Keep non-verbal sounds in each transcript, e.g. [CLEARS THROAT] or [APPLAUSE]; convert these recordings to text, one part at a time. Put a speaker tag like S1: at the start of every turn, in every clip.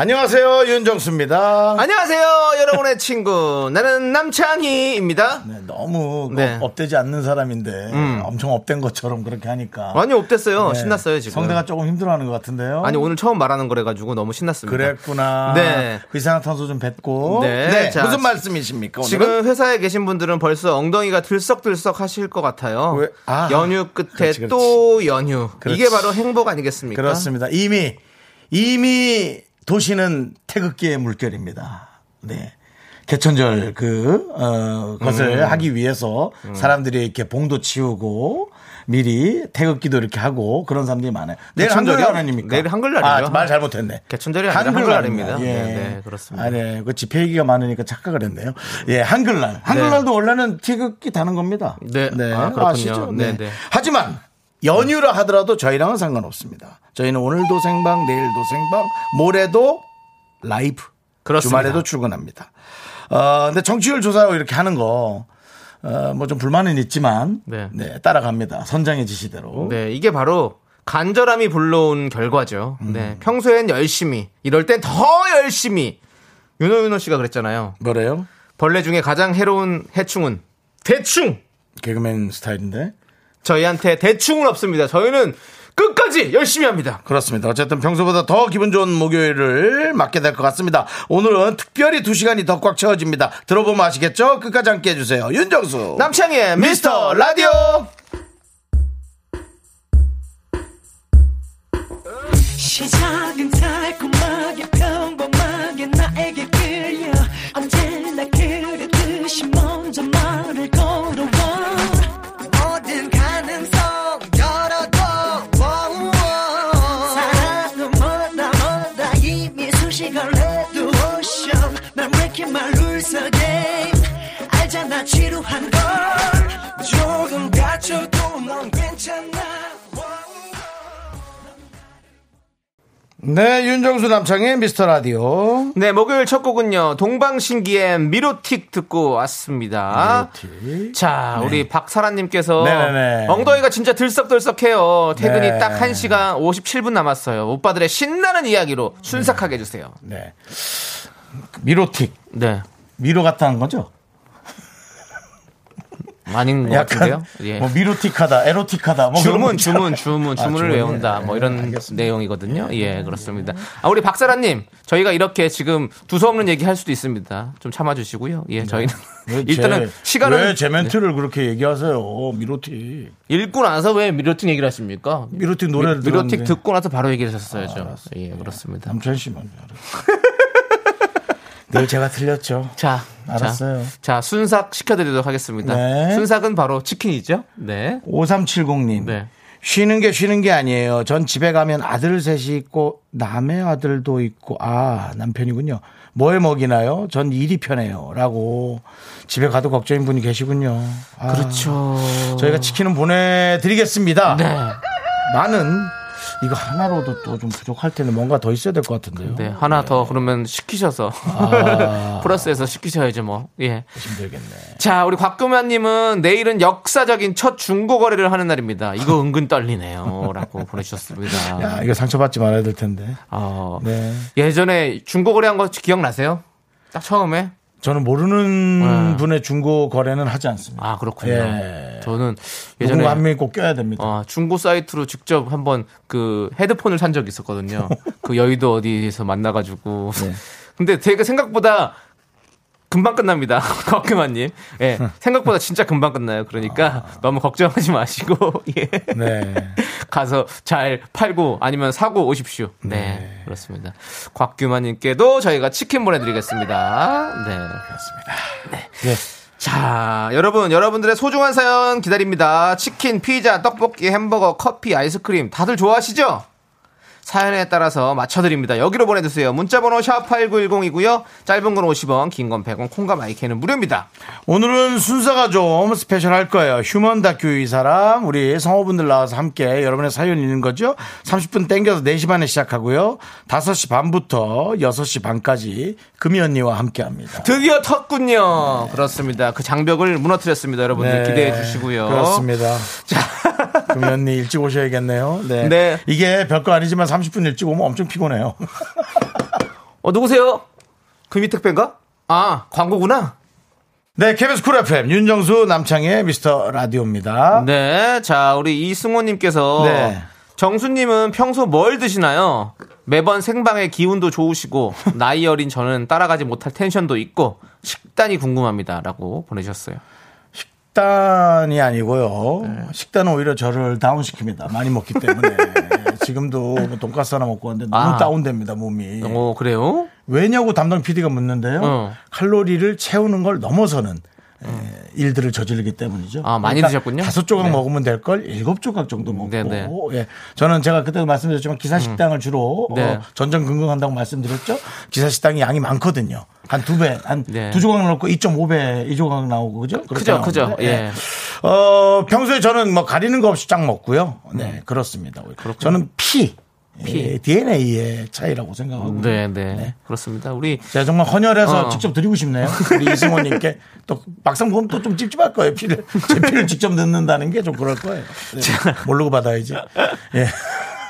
S1: 안녕하세요 윤정수입니다.
S2: 안녕하세요, 여러분의 [LAUGHS] 친구. 나는 남창희입니다.
S1: 네, 너무
S2: 네. 음.
S1: 업되지 않는 사람인데 엄청 업된 것처럼 그렇게 하니까
S2: 많이 업됐어요.
S1: 네,
S2: 신났어요, 지금.
S1: 성대가 조금 힘들어하는 것 같은데요.
S2: 아니, 오늘 처음 말하는 거래 가지고 너무 신났습니다.
S1: 그랬구나.
S2: 네.
S1: 그 이산화탄소 좀 뱉고.
S2: 네, 자,
S1: 무슨 말씀이십니까? 오늘은?
S2: 지금 회사에 계신 분들은 벌써 엉덩이가 들썩들썩 하실 것 같아요.
S1: 왜? 아.
S2: 연휴 끝에
S1: 그렇지, 그렇지.
S2: 또 연휴.
S1: 그렇지.
S2: 이게 바로 행복 아니겠습니까?
S1: 그렇습니다. 이미 이미 도시는 태극기의 물결입니다. 네. 개천절 그 어, 것을
S2: 음.
S1: 하기 위해서 사람들이 이렇게 봉도 치우고 미리 태극기도 이렇게 하고 그런 사람들이 많아요. 내일? 한글날 아닙니까?
S2: 내일 한글날이죠.
S1: 아, 말 잘못했네.
S2: 개천절이 아니라 한글날입니다.
S1: 예.
S2: 네, 네, 그렇습니다.
S1: 아, 네. 그 집회 얘기가 많으니까 착각을 했네요. 예, 한글날. 한글날도 원래는 태극기 다는 겁니다.
S2: 네. 아, 그렇군요.
S1: 아시죠?
S2: 네, 네.
S1: 하지만 연휴라 하더라도 저희랑은 상관없습니다. 저희는 오늘도 생방, 내일도 생방, 모레도 라이브.
S2: 그렇습니다.
S1: 주말에도 출근합니다. 어, 근데 정치율 조사하고 이렇게 하는 거, 어, 뭐 좀 불만은 있지만,
S2: 네.
S1: 네. 따라갑니다. 선장의 지시대로.
S2: 네, 이게 바로 간절함이 불러온 결과죠.
S1: 음.
S2: 네, 평소엔 열심히, 이럴 땐 더 열심히. 윤호윤호 씨가 그랬잖아요.
S1: 뭐래요?
S2: 벌레 중에 가장 해로운 해충은 대충!
S1: 개그맨 스타일인데.
S2: 저희한테 대충은 없습니다. 저희는 끝까지 열심히 합니다.
S1: 그렇습니다. 어쨌든 평소보다 더 기분 좋은 목요일을 맞게 될 것 같습니다. 오늘은 특별히 두 시간이 더 꽉 채워집니다. 들어보면 아시겠죠? 끝까지 함께 해주세요. 윤정수.
S2: 남창희의 미스터 라디오!
S3: 시작은 달콤
S1: 네, 윤정수 남창의 미스터 라디오.
S2: 네, 목요일 첫 곡은요, 동방신기의 미로틱 듣고 왔습니다.
S1: 미로틱.
S2: 자, 우리 박사라님께서
S1: 네네네.
S2: 엉덩이가 진짜 들썩들썩해요. 퇴근이
S1: 네.
S2: 딱 1시간 57분 남았어요. 오빠들의 신나는 이야기로 순삭하게 해주세요.
S1: 네. 미로틱.
S2: 네.
S1: 미로 같다는 거죠?
S2: 아닌 것 같은데요? 예.
S1: 뭐 미로틱하다, 에로틱하다. 뭐
S2: 주문,
S1: 거
S2: 주문. 주문,
S1: 아,
S2: 주문을
S1: 주문이?
S2: 외운다. 뭐 이런
S1: 네, 알겠습니다.
S2: 내용이거든요. 예, 그렇습니다. 아, 우리 박사라님, 저희가 이렇게 지금 두서없는 얘기 할 수도 있습니다. 좀 참아주시고요. 예, 저희는
S1: 네. 왜 [LAUGHS]
S2: 일단은
S1: 제-
S2: 시간은 네.
S1: 왜제 멘트를 그렇게 얘기하세요? 미로틱.
S2: 읽고 나서 왜 미로틱 얘기를 하십니까?
S1: 미로틱 노래를
S2: 미, 로틱
S1: 들었는데.
S2: 듣고 나서 바로 얘기를 하셨어야죠. 예, 그렇습니다.
S1: 남천 씨만. [LAUGHS] 늘 제가 틀렸죠.
S2: 자,
S1: 알았어요.
S2: 자, 자, 순삭 시켜드리도록 하겠습니다.
S1: 네.
S2: 순삭은 바로 치킨이죠. 네.
S1: 5370님.
S2: 네.
S1: 쉬는 게 쉬는 게 아니에요. 전 집에 가면 아들 셋이 있고 남의 아들도 있고 아 남편이군요. 뭘 먹이나요? 전 일이 편해요. 라고 집에 가도 걱정인 분이 계시군요. 아,
S2: 그렇죠.
S1: 저희가 치킨은 보내드리겠습니다.
S2: 네.
S1: 나는 이거 하나로도 또 좀 부족할 텐데 뭔가 더 있어야 될 것 같은데요.
S2: 네, 하나 더 그러면 시키셔서
S1: 아. [LAUGHS]
S2: 플러스해서 시키셔야죠 뭐. 예.
S1: 힘들겠네.
S2: 자, 우리 곽금현님은 내일은 역사적인 첫 중고 거래를 하는 날입니다. 이거 [LAUGHS] 은근 떨리네요.라고 보내주셨습니다.
S1: 야, 이거 상처받지 말아야 될 텐데.
S2: 어,
S1: 네.
S2: 예전에 중고 거래한 거 기억나세요? 딱 처음에?
S1: 저는 모르는
S2: 네.
S1: 분의 중고 거래는 하지 않습니다.
S2: 아 그렇군요.
S1: 예.
S2: 저는 예전에
S1: 한 명이 꼭 껴야 됩니다.
S2: 어, 중고 사이트로 직접 한번 그 헤드폰을 산 적이 있었거든요. [LAUGHS] 그 여의도 어디에서 만나가지고.
S1: 네.
S2: 근데 되게 생각보다 금방 끝납니다. [LAUGHS] 곽규만님. 예. 생각보다 진짜 금방 끝나요. 그러니까 너무 걱정하지 마시고, [LAUGHS] 예.
S1: 네.
S2: 가서 잘 팔고 아니면 사고 오십시오. 네. 그렇습니다. 곽규만님께도 저희가 치킨 보내드리겠습니다. 네.
S1: 네.
S2: 자, 여러분, 여러분들의 소중한 사연 기다립니다. 치킨, 피자, 떡볶이, 햄버거, 커피, 아이스크림 다들 좋아하시죠? 사연에 따라서 맞춰드립니다. 여기로 보내주세요. 문자번호 샵8910이고요. 짧은 건 50원, 긴 건 100원, 콩과 마이 K는 무료입니다.
S1: 오늘은 순서가 좀 special 할 거예요. 휴먼 다큐 이 사람, 우리 성우분들 나와서 함께 여러분의 사연 있는 거죠. 30분 땡겨서 4시 반에 시작하고요. 5시 반부터 6시 반까지 금이 언니와 함께 합니다.
S2: 드디어 텄군요. 그렇습니다. 그 장벽을 무너뜨렸습니다. 여러분들
S1: 네,
S2: 기대해 주시고요.
S1: 그렇습니다. 금이 언니 일찍 오셔야겠네요. 네.
S2: 네.
S1: 이게 별거 아니지만 30분 일찍 오면 엄청 피곤해요. [LAUGHS]
S2: 어, 누구세요? 금이택배인가? 아, 광고구나?
S1: 네, KBS 쿨 FM 윤정수 남창희의 미스터 라디오입니다.
S2: 네. 자, 우리 이승호님께서
S1: 네.
S2: 정수님은 평소 뭘 드시나요? 매번 생방의 기운도 좋으시고 나이 어린 저는 따라가지 못할 텐션도 있고 식단이 궁금합니다. 라고 보내주셨어요.
S1: 식단이 아니고요.
S2: 네.
S1: 식단은 오히려 저를 다운시킵니다. 많이 먹기 때문에. [LAUGHS] 지금도 뭐 돈가스 하나 먹고 왔는데 너무
S2: 아.
S1: 다운됩니다, 몸이.
S2: 어, 그래요?
S1: 왜냐고 담당 PD가 묻는데요.
S2: 어.
S1: 칼로리를 채우는 걸 넘어서는 에, 일들을 저지르기 때문이죠.
S2: 아, 많이
S1: 그러니까
S2: 드셨군요?
S1: 다섯 조각
S2: 네.
S1: 먹으면 될 걸 일곱 조각 정도 먹고.
S2: 네, 네.
S1: 예. 저는 제가 그때도 말씀드렸지만 기사 식당을 주로
S2: 네.
S1: 어, 전전긍긍한다고 말씀드렸죠. 기사 식당이 양이 많거든요. 한 두 배, 한두
S2: 네.
S1: 조각 넣고 2.5배, 이 조각 나오고 그죠?
S2: 크죠, 크죠.
S1: 나오는데,
S2: 예.
S1: 어, 평소에 저는 뭐 가리는 거 없이 쫙 먹고요. 네, 그렇습니다. 저는 피,
S2: 피.
S1: 예, DNA의 차이라고 생각하고.
S2: 네, 네, 그렇습니다. 우리
S1: 제가 정말 헌혈해서
S2: 어.
S1: 직접 드리고 싶네요. 우리 이승호님께 또 막상 보면 또 좀 찝찝할 거예요. 피를 제 피를 직접 넣는다는 게 좀 그럴 거예요. 네. 모르고 받아야지. 예.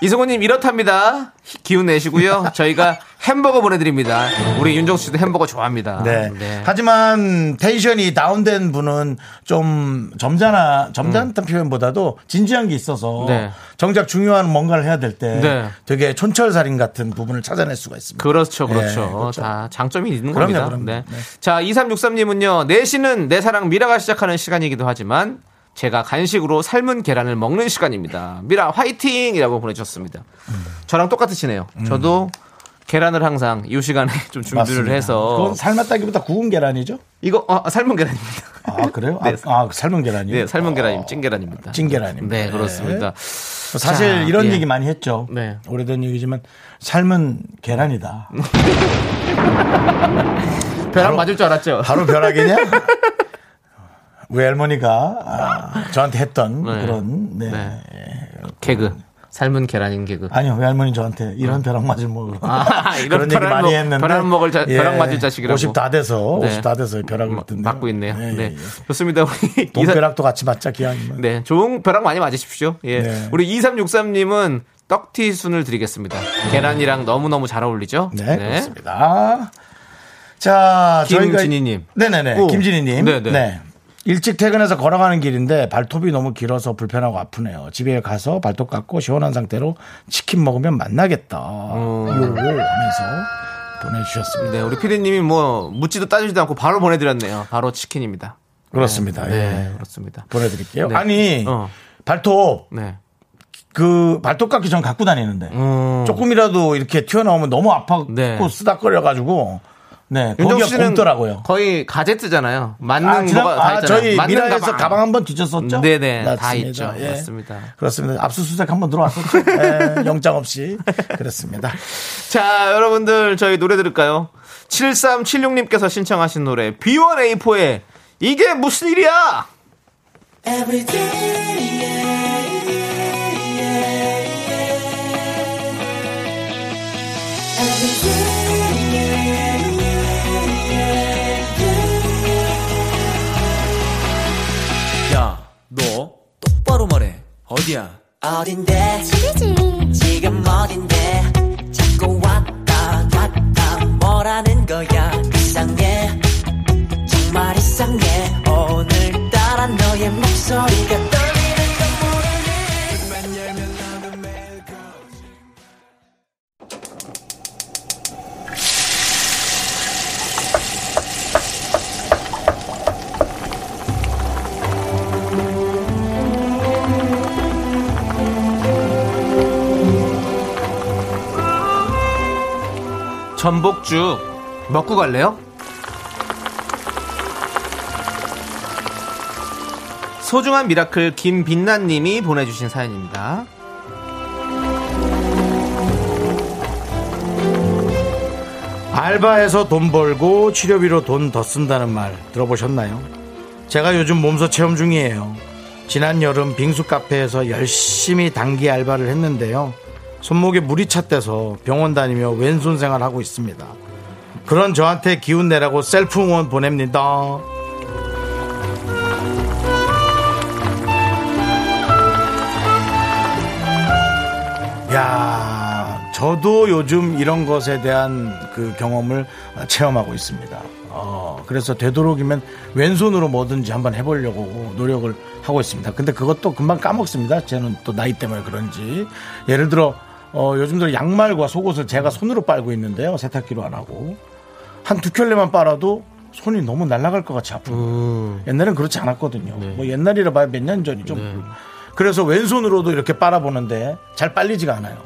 S2: 이승호님 이렇답니다. 기운 내시고요. 저희가 햄버거 보내드립니다. 우리 윤정수 씨도 햄버거 좋아합니다.
S1: 네. 하지만 텐션이 다운된 분은 좀 점잖아 점잖던 표현보다도 진지한 게 있어서
S2: 음. 네.
S1: 정작 중요한 뭔가를 해야 될때
S2: 네.
S1: 되게 촌철살인 같은 부분을 찾아낼 수가 있습니다.
S2: 그렇죠, 그렇죠.
S1: 네, 그렇죠.
S2: 다 장점이 있는
S1: 그럼요,
S2: 겁니다.
S1: 그럼요.
S2: 네.
S1: 네.
S2: 자, 2363님은요, 내시는 내 사랑 미라가 시작하는 시간이기도 하지만 제가 간식으로 삶은 계란을 먹는 시간입니다. 미라 화이팅! 이라고 보내주셨습니다.
S1: 음.
S2: 저랑 똑같으시네요. 저도 계란을 항상 이 시간에 [LAUGHS] 좀 준비를
S1: 맞습니다.
S2: 해서
S1: 그건 삶았다기보다 구운 계란이죠?
S2: 이거 어, 삶은 계란입니다.
S1: 아 그래요? [LAUGHS]
S2: 네.
S1: 아, 아, 삶은 계란이요?
S2: 네, 삶은
S1: 어,
S2: 계란입니다. 찐 계란입니다.
S1: 찐 계란입니다.
S2: 네,
S1: 네.
S2: 그렇습니다.
S1: 사실
S2: 자,
S1: 이런
S2: 예.
S1: 얘기 많이 했죠.
S2: 네.
S1: 오래된 얘기지만 삶은 계란이다. [LAUGHS]
S2: 벼락 맞을 줄 알았죠?
S1: 바로 벼락이냐? 우리 할머니가 아, 저한테 했던
S2: 네.
S1: 그런 네.
S2: 네. 개그. 삶은 계란인 개그.
S1: 아니요, 외할머니 저한테 이런 벼락 맞을 뭐
S2: 아, [LAUGHS] 이런
S1: 그런 얘기
S2: 벼락
S1: 많이
S2: 먹-
S1: 했는데
S2: 벼락 먹을 자- 벼락 맞을 자식이라고.
S1: 50 다 돼서
S2: 네.
S1: 50 다 돼서 벼락을
S2: 마-
S1: 듣네요.
S2: 맞고 있네요.
S1: 예,
S2: 네.
S1: 예, 예.
S2: 좋습니다. 우리
S1: 돈벼락도 같이 맞자 기왕이면.
S2: 네, 좋은 벼락 많이 맞으십시오. 예.
S1: 네.
S2: 우리 2363님은 떡티순을 드리겠습니다. 계란이랑 너무너무 잘 어울리죠?
S1: 네, 그렇습니다. 자, 저희가
S2: 김진희님.
S1: 네네네,
S2: 오.
S1: 김진희님.
S2: 네네.
S1: 네. 일찍 퇴근해서 걸어가는 길인데 발톱이 너무 길어서 불편하고 아프네요. 집에 가서 발톱 깎고 시원한 상태로 치킨 먹으면 만나겠다. 요 하면서 보내주셨습니다.
S2: 네, 우리 피디님이 뭐 묻지도 따지지도 않고 바로 보내드렸네요. 바로 치킨입니다.
S1: 그렇습니다.
S2: 네,
S1: 예.
S2: 그렇습니다.
S1: 보내드릴게요.
S2: 네.
S1: 아니
S2: 어.
S1: 발톱
S2: 네.
S1: 그 발톱 깎기 전 갖고 다니는데
S2: 음.
S1: 조금이라도 이렇게 튀어나오면 너무 아파고
S2: 네.
S1: 쓰닥거려가지고 네
S2: 윤정
S1: 거기가
S2: 씨는
S1: 곰더라고요.
S2: 거의 가제트잖아요. 맞는
S1: 아, 지난-
S2: 거가 다
S1: 아,
S2: 있잖아요.
S1: 저희
S2: 맞는
S1: 미라에서 가방, 한번 뒤졌었죠?
S2: 네네, 다
S1: 맞습니다.
S2: 있죠.
S1: 예.
S2: 맞습니다.
S1: 그렇습니다. 압수수색 한번 들어왔었죠. [LAUGHS] 예, 영장 없이. 그렇습니다.
S2: 자, 여러분들 저희 노래 들을까요? 7376님께서 신청하신 노래 B1A4의 이게 무슨 일이야?
S4: 야, 어디야?
S5: 어딘데? 지금 어딘데? 자꾸 왔다 갔다 뭐라는 거야? 이상해. 정말 이상해. 오늘따라 너의 목소리가 떨
S2: 팥죽 먹고 갈래요? 소중한 미라클 김빛나님이 보내주신 사연입니다.
S1: 알바해서 돈 벌고 치료비로 돈 더 쓴다는 말 들어보셨나요? 제가 요즘 몸소 체험 중이에요. 지난 여름 빙수 카페에서 열심히 단기 알바를 했는데요. 손목에 물이 찼대서 병원 다니며 왼손 생활 하고 있습니다. 그런 저한테 기운 내라고 셀프 응원 보냅니다. 야, 저도 요즘 이런 것에 대한 그 경험을 체험하고 있습니다. 어, 그래서 되도록이면 왼손으로 뭐든지 한번 해보려고 노력을 하고 있습니다. 근데 그것도 금방 까먹습니다. 저는 또 나이 때문에 그런지. 예를 들어, 어, 요즘 들어 양말과 속옷을 제가 손으로 빨고 있는데요. 세탁기로 안 하고. 한 두 켤레만 빨아도 손이 너무 날아갈 것 같이 아프고. 옛날엔 그렇지 않았거든요. 뭐 옛날이라 봐야 몇 년 전이죠. 그래서 왼손으로도 이렇게 빨아보는데 잘 빨리지가 않아요.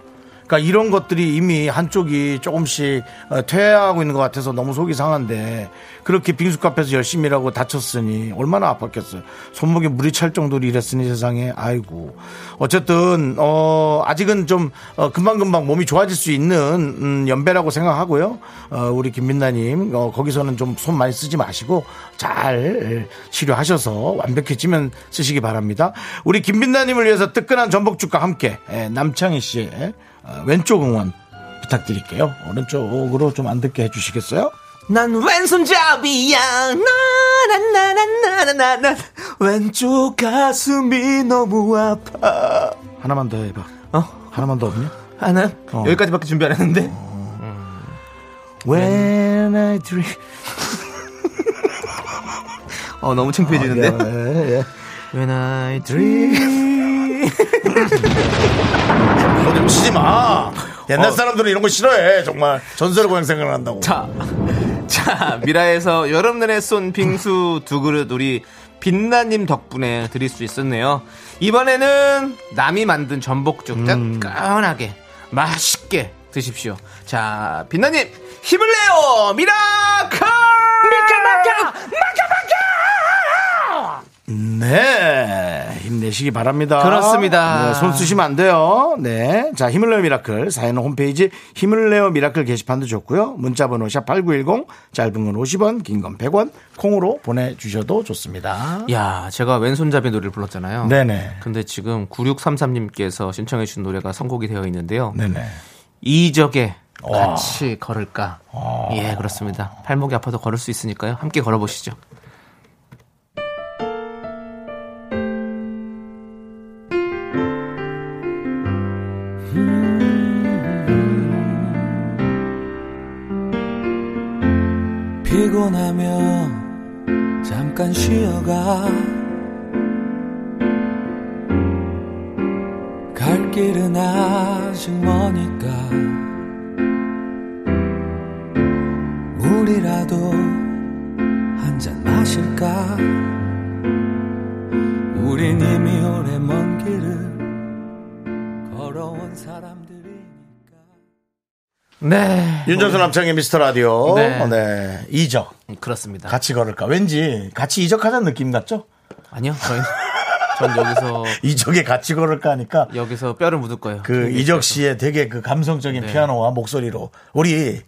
S1: 그러니까 이런 것들이 이미 한쪽이 조금씩 어, 퇴화하고 있는 것 같아서 너무 속이 상한데 그렇게 빙수 카페에서 열심히 일하고 다쳤으니 얼마나 아팠겠어요. 손목에 물이 찰 정도로 일했으니 세상에 아이고 어쨌든 어 아직은 좀 어, 금방금방 몸이 좋아질 수 있는 음, 연배라고 생각하고요. 어, 우리 김민나님 어, 거기서는 좀 손 많이 쓰지 마시고 잘 치료하셔서 완벽해지면 쓰시기 바랍니다. 우리 김민나님을 위해서 뜨끈한 전복죽과 함께 예, 남창희 씨의 어, 왼쪽 응원 부탁드릴게요. 오른쪽으로 좀 안 듣게 해주시겠어요?
S2: 난 왼손잡이야 나나나나나나나 왼쪽 가슴이 너무 아파
S1: 하나만 더 해봐.
S2: 어?
S1: 하나만 더 없냐?
S2: 하나
S1: 어.
S2: 여기까지밖에 준비 안 했는데
S1: When I dream. [LAUGHS]
S2: 어 너무 창피해지는데
S1: 예, 예.
S2: When I dream [LAUGHS]
S1: 그거 좀 치지 마. 옛날 사람들은 이런 거 싫어해. 정말 전설의 고향 생각난다고.
S2: 자, 자 미라에서 여름 내내 쏜 빙수 두 그릇 우리 빛나님 덕분에 드릴 수 있었네요. 이번에는 남이 만든 전복죽 뜨끈하게 맛있게 드십시오. 자, 빛나님 힘을 내요 miracle!
S1: 네. 힘내시기 바랍니다.
S2: 그렇습니다.
S1: 네, 손 쓰시면 안 돼요. 네. 자, 힘을 내요 miracle. 사연은 홈페이지 힘을 내요 miracle 게시판도 좋고요. 문자번호 샵8910 짧은 건 50원, 긴 건 100원 콩으로 보내주셔도 좋습니다.
S2: 야, 제가 왼손잡이 노래를 불렀잖아요.
S1: 네네.
S2: 근데 지금 9633님께서 신청해 주신 노래가 선곡이 되어 있는데요.
S1: 네네.
S2: 이적에 같이 걸을까? 예, 그렇습니다. 팔목이 아파도 걸을 수 있으니까요. 함께 걸어보시죠.
S6: 피곤하면 잠깐 쉬어가. 갈 길은 아직 머니까 물이라도 한 잔 마실까? 우린 이미 오래 먼 길을 걸어온 사람들이니까
S2: 네.
S1: 윤정수 남창의 미스터 라디오.
S2: 네.
S1: 네. 이적.
S2: 그렇습니다.
S1: 같이 걸을까? 왠지 같이 이적하자는 느낌 같죠?
S2: 아니요, 저희는 [LAUGHS] 전 여기서 [LAUGHS]
S1: 이적에 같이 걸을까 하니까
S2: 여기서 뼈를 묻을 거예요.
S1: 그 이적 씨의 되게 그 감성적인
S2: 네.
S1: 피아노와 목소리로 우리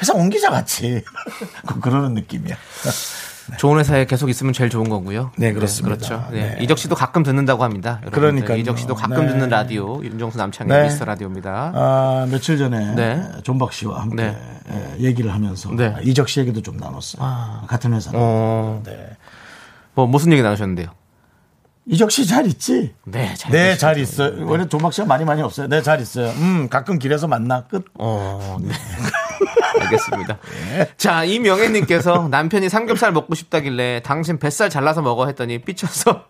S1: 회사 옮기자 같이 [LAUGHS] 그러는 느낌이야.
S2: 좋은 회사에 계속 있으면 제일 좋은 거고요.
S1: 네, 그렇습니다.
S2: 그렇죠. 네.
S1: 네.
S2: 이적 씨도 가끔 듣는다고 합니다.
S1: 그러니까요.
S2: 이적 씨도 가끔
S1: 네.
S2: 듣는 라디오 윤정수 남창의
S1: 네.
S2: 미스터 라디오입니다.
S1: 아, 며칠 전에
S2: 네.
S1: 존박 씨와 함께
S2: 네.
S1: 예, 얘기를 하면서
S2: 네.
S1: 이적 씨 얘기도 좀 나눴어요. 같은 회사.
S2: 어,
S1: 네.
S2: 뭐 무슨 얘기 나누셨는데요?
S1: 이적 씨 잘 있지?
S2: 네, 잘
S1: 네. 잘 있어요. 원래 존박 씨가 많이 많이 없어요. 네, 잘 있어요. 음, 가끔 길에서 만나 끝.
S2: 어, 네. 알겠습니다. 자, 이명혜님께서 남편이 삼겹살 먹고 싶다길래 당신 뱃살 잘라서 먹어 했더니 삐쳐서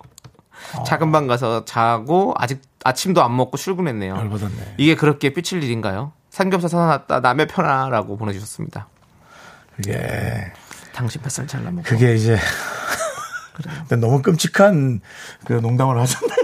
S2: 작은 방 가서 자고 아직 아침도 안 먹고 출근했네요.
S1: 열받았네.
S2: 이게 그렇게 삐칠 일인가요? 삼겹살 사놨다 남의 편하라고 보내주셨습니다.
S1: 그게
S2: 당신 뱃살 잘라 먹고.
S1: 그게 이제 [LAUGHS] 너무 끔찍한 그 농담을 하셨네요.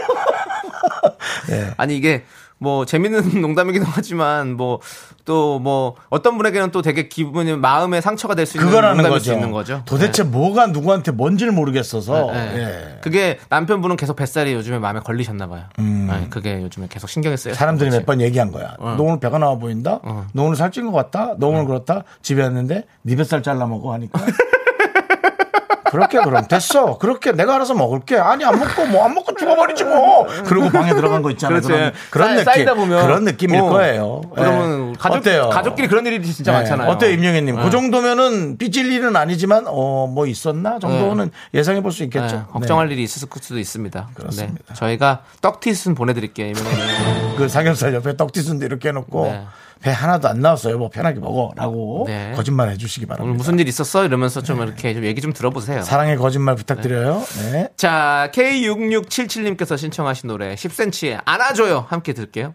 S1: [LAUGHS] 예.
S2: 아니 이게 뭐 재밌는 [LAUGHS] 농담이기도 하지만 뭐 또뭐 어떤 분에게는 또 되게 기분이 마음에 상처가 될 수 있는 농담일
S1: 거죠.
S2: 수 있는 거죠.
S1: 도대체 뭐가 누구한테 뭔지를 모르겠어서.
S2: 네. 네.
S1: 예.
S2: 그게 남편분은 계속 뱃살이 요즘에 마음에 걸리셨나 봐요. 네, 그게 요즘에 계속 신경이 쓰여요.
S1: 음. 사람들이 몇 번 얘기한 거야. 너 오늘 배가 나와 보인다?
S2: 어.
S1: 너 오늘 살찐 것 같다? 너 오늘 그렇다? 집에 왔는데 네 뱃살 잘라 먹어 하니까. [LAUGHS] 그렇게 그럼 됐어. 그렇게 내가 알아서 먹을게. 아니 안 먹고 뭐 안 먹고 죽어버리지 뭐. 그리고 방에 들어간 거 있잖아요. 그런, 그런
S2: 쌓-
S1: 느낌.
S2: 보면
S1: 그런 느낌일
S2: 어.
S1: 거예요.
S2: 그러면
S1: 예.
S2: 가족,
S1: 어때요?
S2: 가족끼리 그런 일이 진짜
S1: 네.
S2: 많잖아요.
S1: 어때요, 임영애님?
S2: 네.
S1: 그 정도면은 삐질 일은 아니지만, 어, 뭐 있었나 정도는 예상해 볼 수 있겠죠.
S2: 네, 걱정할
S1: 네.
S2: 일이 있을 수도 있습니다.
S1: 그렇습니다.
S2: 네, 저희가 떡티순 보내드릴게요. 이번에는.
S1: 그 삼겹살 옆에 떡튀순도 이렇게 해놓고
S2: 네.
S1: 배 하나도 안 나왔어 요. 뭐 편하게 먹어라고
S2: 네.
S1: 거짓말 해주시기 바랍니다.
S2: 오늘 무슨 일 있었어? 이러면서 좀 이렇게 좀 얘기 좀 들어보세요.
S1: 사랑의 거짓말 부탁드려요. 네.
S2: 자, K6677님께서 신청하신 노래 10cm의 안아줘요. 함께 들게요.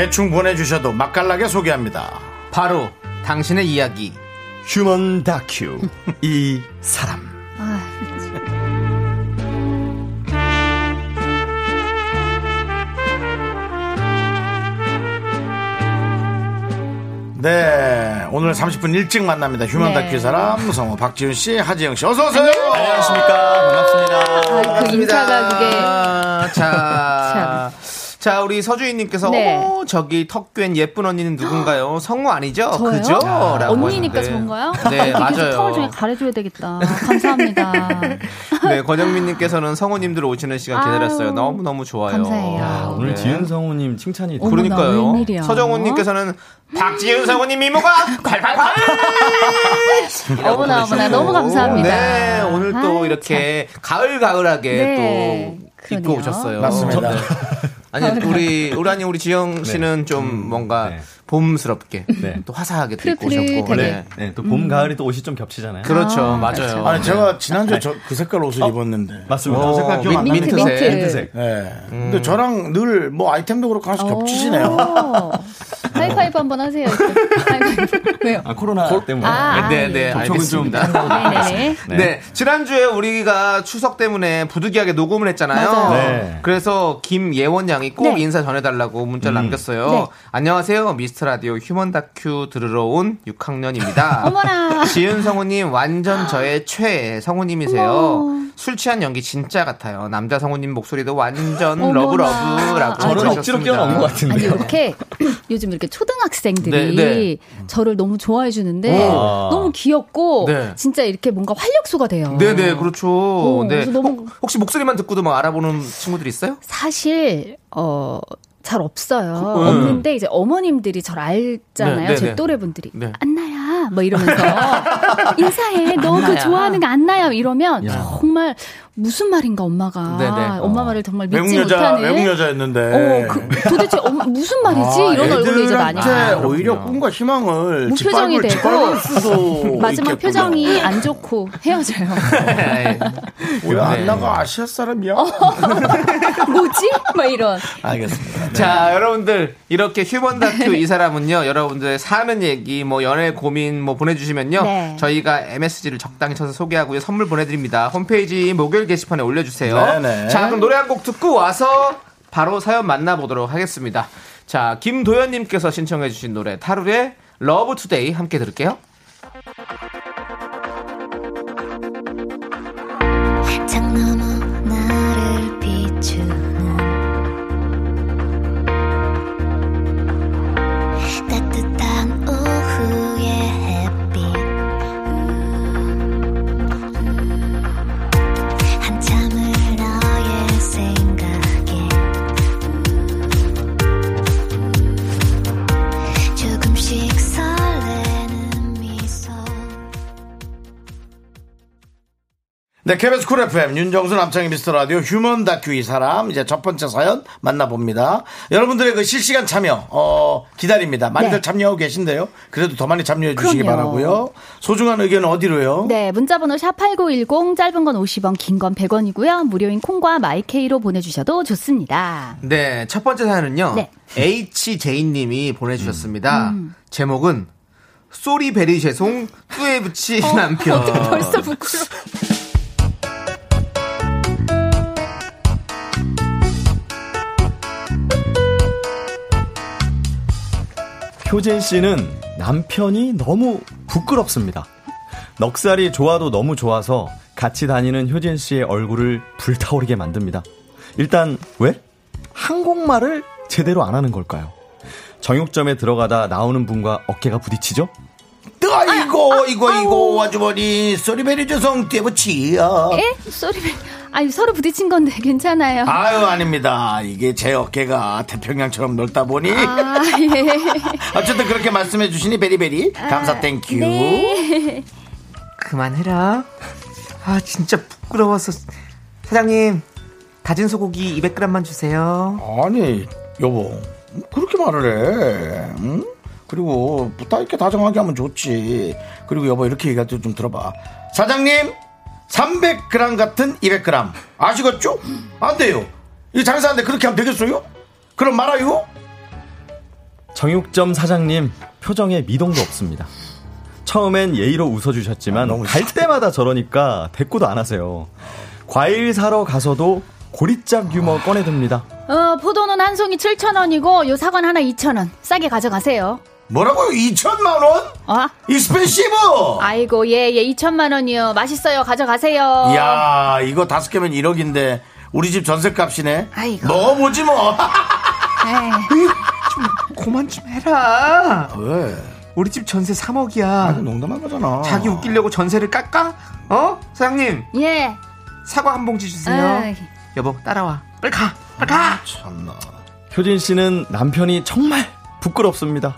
S1: 대충 보내주셔도 맛깔나게 소개합니다.
S2: 바로 당신의 이야기.
S1: 휴먼 다큐 [LAUGHS] 이 사람. 네, 오늘 30분 일찍 만납니다. 휴먼
S7: 네.
S1: 다큐 이 사람 성우 박지훈 씨, 하지영 씨, 어서 오세요.
S7: 안녕하십니까. 반갑습니다. 아, 그 인사가 그게
S2: 아, 자. 자, 우리 서주인님께서
S7: 네.
S2: 어, 저기 턱괭 예쁜 언니는 누군가요? [GASPS] 성우 아니죠?
S7: 저요?
S2: 그죠? 라고
S7: 언니니까. 저런가요?
S2: 네, [LAUGHS]
S7: 계속 턱을 좀
S2: 맞아요.
S7: 가려줘야 되겠다. 감사합니다. [LAUGHS]
S2: 네, 권영민님께서는 성우님들 오시는 시간 기다렸어요. 너무 너무 좋아요.
S7: 감사해요.
S6: 아, 오늘
S2: 네.
S6: 지은 성우님 칭찬이
S7: 어머나,
S2: 그러니까요.
S7: 웬일이야.
S2: 서정훈님께서는 박지윤 성우님 이모가 [LAUGHS] 콸콸콸!
S7: 어머나, 어머나, 너무 감사합니다.
S2: 네, 오늘 또
S7: 아이,
S2: 이렇게 가을 가을하게
S7: 네,
S2: 또 입고
S7: 그러네요.
S2: 오셨어요.
S1: 맞습니다.
S2: 네. 아니 우리 우리 아니 우리 지영 씨는 좀 뭔가
S6: 네.
S2: 봄스럽게
S6: 네.
S2: 또 화사하게 또 입고. 오셨고. 네.
S6: 네, 또 봄, 가을이 또 옷이 좀 겹치잖아요.
S2: 그렇죠,
S7: 아,
S2: 맞아요.
S1: 아니, 제가 지난주 에 저, 그 색깔 옷을 입었는데.
S6: 맞습니다.
S2: 어,
S1: 색깔 기억 안
S2: 민-
S7: 민트,
S2: 민트색.
S7: 민트.
S6: 민트색.
S1: 네. 근데 저랑 늘 뭐 아이템도 그렇고 하나씩 겹치시네요.
S7: 오. [LAUGHS] 하이파이브 한번 하세요. 왜요?
S6: 아, 코로나 때문에.
S7: 아,
S2: 네, 네,
S6: 좀
S2: 알겠습니다.
S7: 네네네.
S2: 네. 지난주에 우리가 추석 때문에 부득이하게 녹음을 했잖아요.
S6: 네.
S2: 그래서 김예원 양이 꼭
S7: 네.
S2: 인사 전해달라고 문자를 남겼어요.
S7: 네.
S2: 안녕하세요. 미스터 라디오 human 다큐 들으러 온 6학년입니다. [LAUGHS]
S7: 어머나.
S2: 지은 성우님 완전 저의 최애 성우님이세요.
S7: 어머.
S2: 술 취한 연기 진짜 같아요. 남자 성우님 목소리도 완전
S7: 어머나.
S2: love love라고
S6: 저를 억지로. 끼워넣은 것
S7: 아니
S6: 같은데.
S7: 이렇게 [CLEARS THROAT] 요즘 이렇게 초등학생들이
S2: 네, 네.
S7: 저를 너무 좋아해 주는데
S6: 와.
S7: 너무 귀엽고
S2: 네.
S7: 진짜 이렇게 뭔가 활력소가 돼요.
S2: 네네 그렇죠.
S7: 어,
S2: 네.
S7: 너무-
S2: 혹- 혹시 목소리만 듣고도 막 알아보는 친구들 있어요?
S7: 사실 어. 잘 없어요.
S2: 그, 음.
S7: 없는데 이제 어머님들이 저를 알잖아요.
S2: 네, 네,
S7: 제
S2: 네.
S7: 또래 분들이
S2: 네.
S7: 안나야 뭐 이러면서 [LAUGHS] 인사해. 너 그. 좋아하는 거 안나야 이러면 정말 무슨 말인가 엄마가
S2: 네, 네.
S7: 엄마 말을 정말 믿지
S1: 외국 여자,
S7: 못하는
S1: 외국 여자였는데.
S7: 어, 그, 도대체 엄마, 무슨 말이지?
S1: 아,
S7: 이런 얼굴로 이제 많이 가요.
S1: 오히려 꿈과 희망을
S7: 무표정이
S1: 짓밟을-
S7: 되고 [LAUGHS] 마지막
S1: 있겠구나.
S7: 표정이 안 좋고 헤어져요. [LAUGHS]
S1: 뭐야
S2: 네.
S1: 안나가 아시아 사람이야? [LAUGHS]
S7: 뭐지? 막 이런.
S1: 알겠습니다. 네.
S2: 자, 여러분들 이렇게 휴먼 다큐 이 사람은요. 여러분들 사는 얘기, 뭐 연애 고민, 뭐 보내주시면요.
S7: 네.
S2: 저희가 MSG를 적당히 쳐서 소개하고요. 선물 보내드립니다. 홈페이지 목요일 게시판에 올려주세요.
S1: 네네.
S2: 자, 그럼 노래 한 곡 듣고 와서 바로 사연 만나보도록 하겠습니다. 자, 김도현님께서 신청해주신 노래 타루의 Love Today 함께 들을게요.
S5: 창너
S1: 네, KBS Cool FM 윤정수 남창희 미스터 라디오 human 다큐 이 사람 이제 첫 번째 사연 만나봅니다. 여러분들의 그 실시간 참여 어 기다립니다. 많이들
S7: 네.
S1: 참여하고 계신데요. 그래도 더 많이 참여해 주시기
S7: 그럼요.
S1: 바라고요. 소중한 의견은 어디로요?
S7: 네, 문자번호 샵8910, 짧은 건 50원, 긴 건 100원이고요. 무료인 콩과 my K로 보내주셔도 좋습니다.
S2: 네, 첫 번째 사연은요.
S7: 네.
S2: HJ님이 보내주셨습니다. 제목은 sorry very 죄송 뚜에 붙이 남편.
S7: 어떻게 벌써 부끄러워.
S6: 효진 씨는 남편이 너무 부끄럽습니다. 넉살이 좋아도 너무 좋아서 같이 다니는 효진 씨의 얼굴을 불타오르게 만듭니다. 일단 왜? 한국말을 제대로 안 하는 걸까요? 정육점에 들어가다 나오는 분과 어깨가 부딪히죠?
S1: 아이고 이거 이거 아주머니 sorry very 죄송 떼붙이요.
S7: 에? sorry, 아유, 서로 부딪힌 건데 괜찮아요.
S1: 아유 아닙니다. 이게 제 어깨가 태평양처럼 넓다 보니
S7: 아, 예. [LAUGHS]
S1: 어쨌든 그렇게 말씀해 주시니 very very 감사 thank you.
S7: 네.
S2: 그만해라. 아, 진짜 부끄러워서. 사장님, 다진 소고기 200g만 주세요.
S1: 아니 여보 그렇게 말을 해 응? 그리고 부탁 이렇게 다정하게 하면 좋지 그리고 여보 이렇게 얘기할 좀 들어봐 사장님 300g 같은 200g 아시겠죠? 안 돼요 이 장사하는데 그렇게 하면 되겠어요? 그럼 말아요
S6: 정육점 사장님 표정에 미동도 없습니다. 처음엔 예의로 웃어주셨지만
S1: 아,
S6: 갈. 때마다 저러니까 대꾸도 안 하세요. 과일 사러 가서도 고리짝 유머 꺼내듭니다.
S7: 어, 포도는 한 송이 7,000원이고, 요 사과는 하나 2,000원. 싸게 가져가세요.
S1: 뭐라고요 2천만 원?
S7: 어?
S1: expensive
S7: 아이고, 예, 예, 2천만 원이요. 맛있어요. 가져가세요.
S1: 이야 이거 다섯 개면 1억인데 우리 집 전셋값이네
S7: 아이고.
S1: 먹어보지 뭐 [LAUGHS]
S7: 에이.
S2: 그만 좀 해라.
S1: 왜?
S2: 우리 집 전세 3억이야.
S1: 아, 농담한 거잖아
S2: 자기 웃기려고 전세를 깎아? 어? 사장님,
S7: 예.
S2: 사과 한 봉지 주세요.
S7: 아이.
S2: 여보, 따라와. 빨리 가. 빨리 가.
S1: 참나
S6: 효진 씨는 남편이 정말 부끄럽습니다.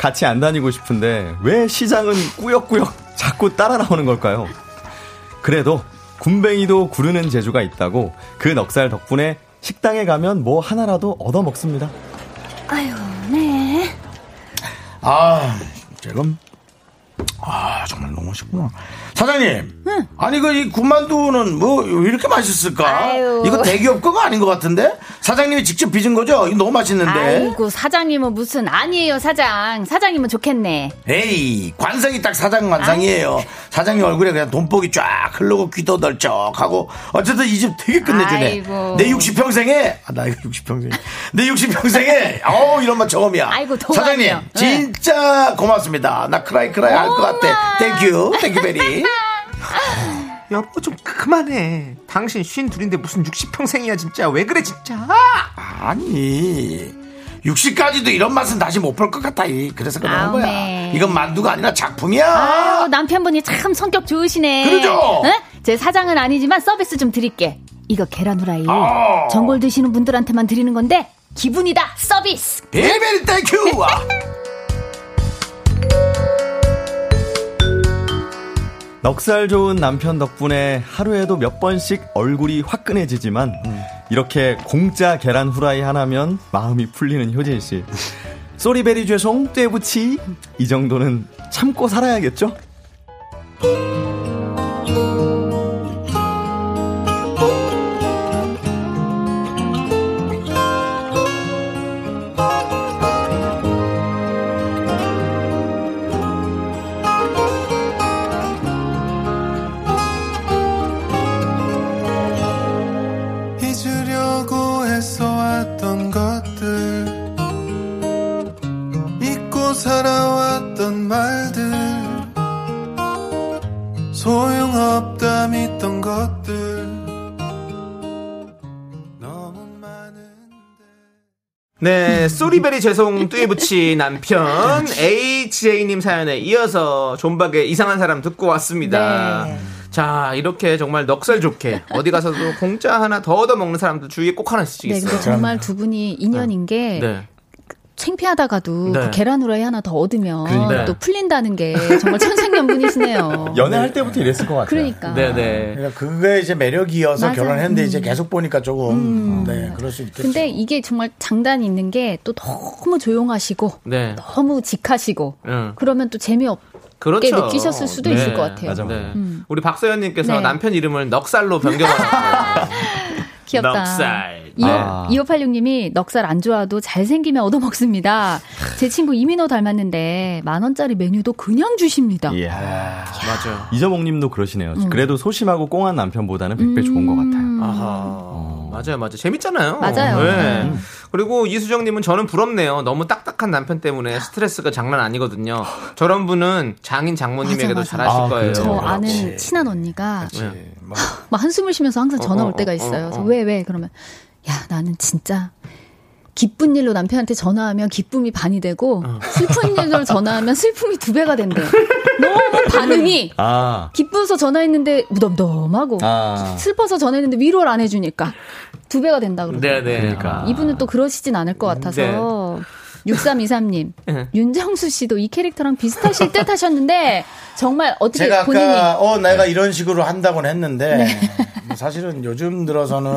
S6: 같이 안 다니고 싶은데 왜 시장은 꾸역꾸역 자꾸 따라 나오는 걸까요? 그래도 군뱅이도 구르는 재주가 있다고 그 넉살 덕분에 식당에 가면 뭐 하나라도 얻어 먹습니다.
S7: 아유, 네.
S1: 아, 지금 아 정말 너무 맛있구나. 사장님, 아니 그 이 군만두는 뭐왜 이렇게 맛있을까?
S7: 아유.
S1: 이거 대기업 거가 아닌 것 같은데 사장님이 직접 빚은 거죠? 이거 너무 맛있는데.
S7: 아이고, 사장님은 무슨, 아니에요, 사장. 사장님은 좋겠네.
S1: 에이 관상이 딱 사장 관상이에요. 사장님 얼굴에 그냥 돈복이 쫙 흐르고 귀도 널쩍하고 어쨌든 이 집 되게 끝내주네.
S7: 아이고.
S1: 내 60평생에 아, 나 이거 60평생 내 60평생에 어 이런 맛 처음이야.
S7: 아이고.
S1: 사장님
S7: 네.
S1: 진짜 고맙습니다. 나 cry cry 할 것 같아. thank you thank you very.
S2: 여보, 좀 그만해. 당신 쉰 둘인데 무슨 60평생이야, 진짜. 왜 그래, 진짜.
S1: 아니 60까지도 이런 맛은 다시 못 볼 것 같아. 이. 그래서 그러는
S7: 아우,
S1: 거야.
S7: 네.
S1: 이건 만두가 아니라 작품이야.
S7: 아유, 남편분이 참 성격 좋으시네.
S1: 그러죠?
S7: 응? 제가 사장은 아니지만 서비스 좀 드릴게. 이거 계란 후라이.
S1: 아.
S7: 전골 드시는 분들한테만 드리는 건데, 기분이다, 서비스.
S1: very very thank you. [LAUGHS]
S6: 넉살 좋은 남편 덕분에 하루에도 몇 번씩 얼굴이 화끈해지지만 이렇게 공짜 계란 후라이 하나면 마음이 풀리는 효진 씨. sorry very 죄송 too much 이 정도는 참고 살아야겠죠?
S2: 네, 쏘리베리 죄송 뚜이부치 남편 HJ님 사연에 이어서 존박의 이상한 사람 듣고 왔습니다.
S7: 네.
S2: 자, 이렇게 정말 넉살 좋게 어디 가서도 공짜 하나 더 얻어먹는 사람들 주위에 꼭 하나씩
S7: 네,
S2: 있어요.
S7: 근데 정말 두 분이 인연인 게
S2: 네.
S7: 창피하다가도
S2: 네.
S7: 그 계란 후라이 하나 더 얻으면
S2: 그러니까요.
S7: 또 풀린다는 게 정말 천생연분이시네요. [LAUGHS]
S6: 연애할 때부터 이랬을 것 같아요.
S7: 그러니까.
S2: 네네.
S1: 그러니까 그게 이제 매력이어서
S7: 맞아요.
S1: 결혼했는데
S7: 음.
S1: 이제 계속 보니까 조금 네 그럴 수 있겠죠.
S7: 근데 이게 정말 장단이 있는 게 또 너무 조용하시고
S2: 네.
S7: 너무 직하시고
S2: 응.
S7: 그러면 또 재미없
S2: 그렇죠.
S7: 느끼셨을 수도 있을 것 같아요.
S6: 맞아, 맞아.
S2: 네.
S7: 음.
S2: 우리 박서연님께서
S7: 네.
S2: 남편 이름을 넉살로 변경하라고. [LAUGHS]
S7: 귀엽다.
S2: 넉살.
S7: 25,
S6: 아.
S7: 2586님이 넉살 안 좋아도 잘생기면 얻어먹습니다. 제 친구 이민호 닮았는데 만원짜리 메뉴도 그냥 주십니다.
S6: 이야.
S2: 맞아요.
S6: 이저몽님도 그러시네요.
S7: 음.
S6: 그래도 소심하고 꽁한 남편보다는 100배 좋은 것 같아요.
S2: 아하. 맞아요, 맞아요. 재밌잖아요.
S7: 맞아요.
S2: 네.
S7: 음.
S2: 그리고 이수정님은 저는 부럽네요. 너무 딱딱한 남편 때문에 스트레스가 장난 아니거든요. 저런 분은 장인 장모님에게도
S7: 맞아, 맞아.
S2: 잘하실
S6: 아,
S2: 거예요.
S7: 저
S6: 그렇죠.
S7: 아는 친한 언니가
S2: 네.
S1: 뭐 [GASPS]
S7: 막 한숨을 쉬면서 항상 전화
S2: 어,
S7: 올 때가
S2: 어,
S7: 있어요.
S2: 어,
S7: 그래서
S2: 어.
S7: 왜, 왜? 그러면, 야, 나는 진짜 기쁜 일로 남편한테 전화하면 기쁨이 반이 되고
S2: 어.
S7: 슬픈 일로 전화하면 슬픔이 두 배가 된대. 너무 반응이
S6: 아.
S7: 기뻐서 전화했는데 무덤덤하고
S6: 아.
S7: 슬퍼서 전화했는데 위로를 안 해주니까 두 배가 된다 그러더라고요.
S2: 네네.
S6: 그러니까.
S7: 이분은 또 그러시진 않을 것 같아서 6323님
S2: 네. [LAUGHS]
S7: 윤정수 씨도 이 캐릭터랑 비슷하실 듯 하셨는데 정말 어떻게
S1: 제가
S7: 본인이 네.
S1: 아까 어 내가 이런 식으로 한다고는 했는데 뭐 사실은 요즘 들어서는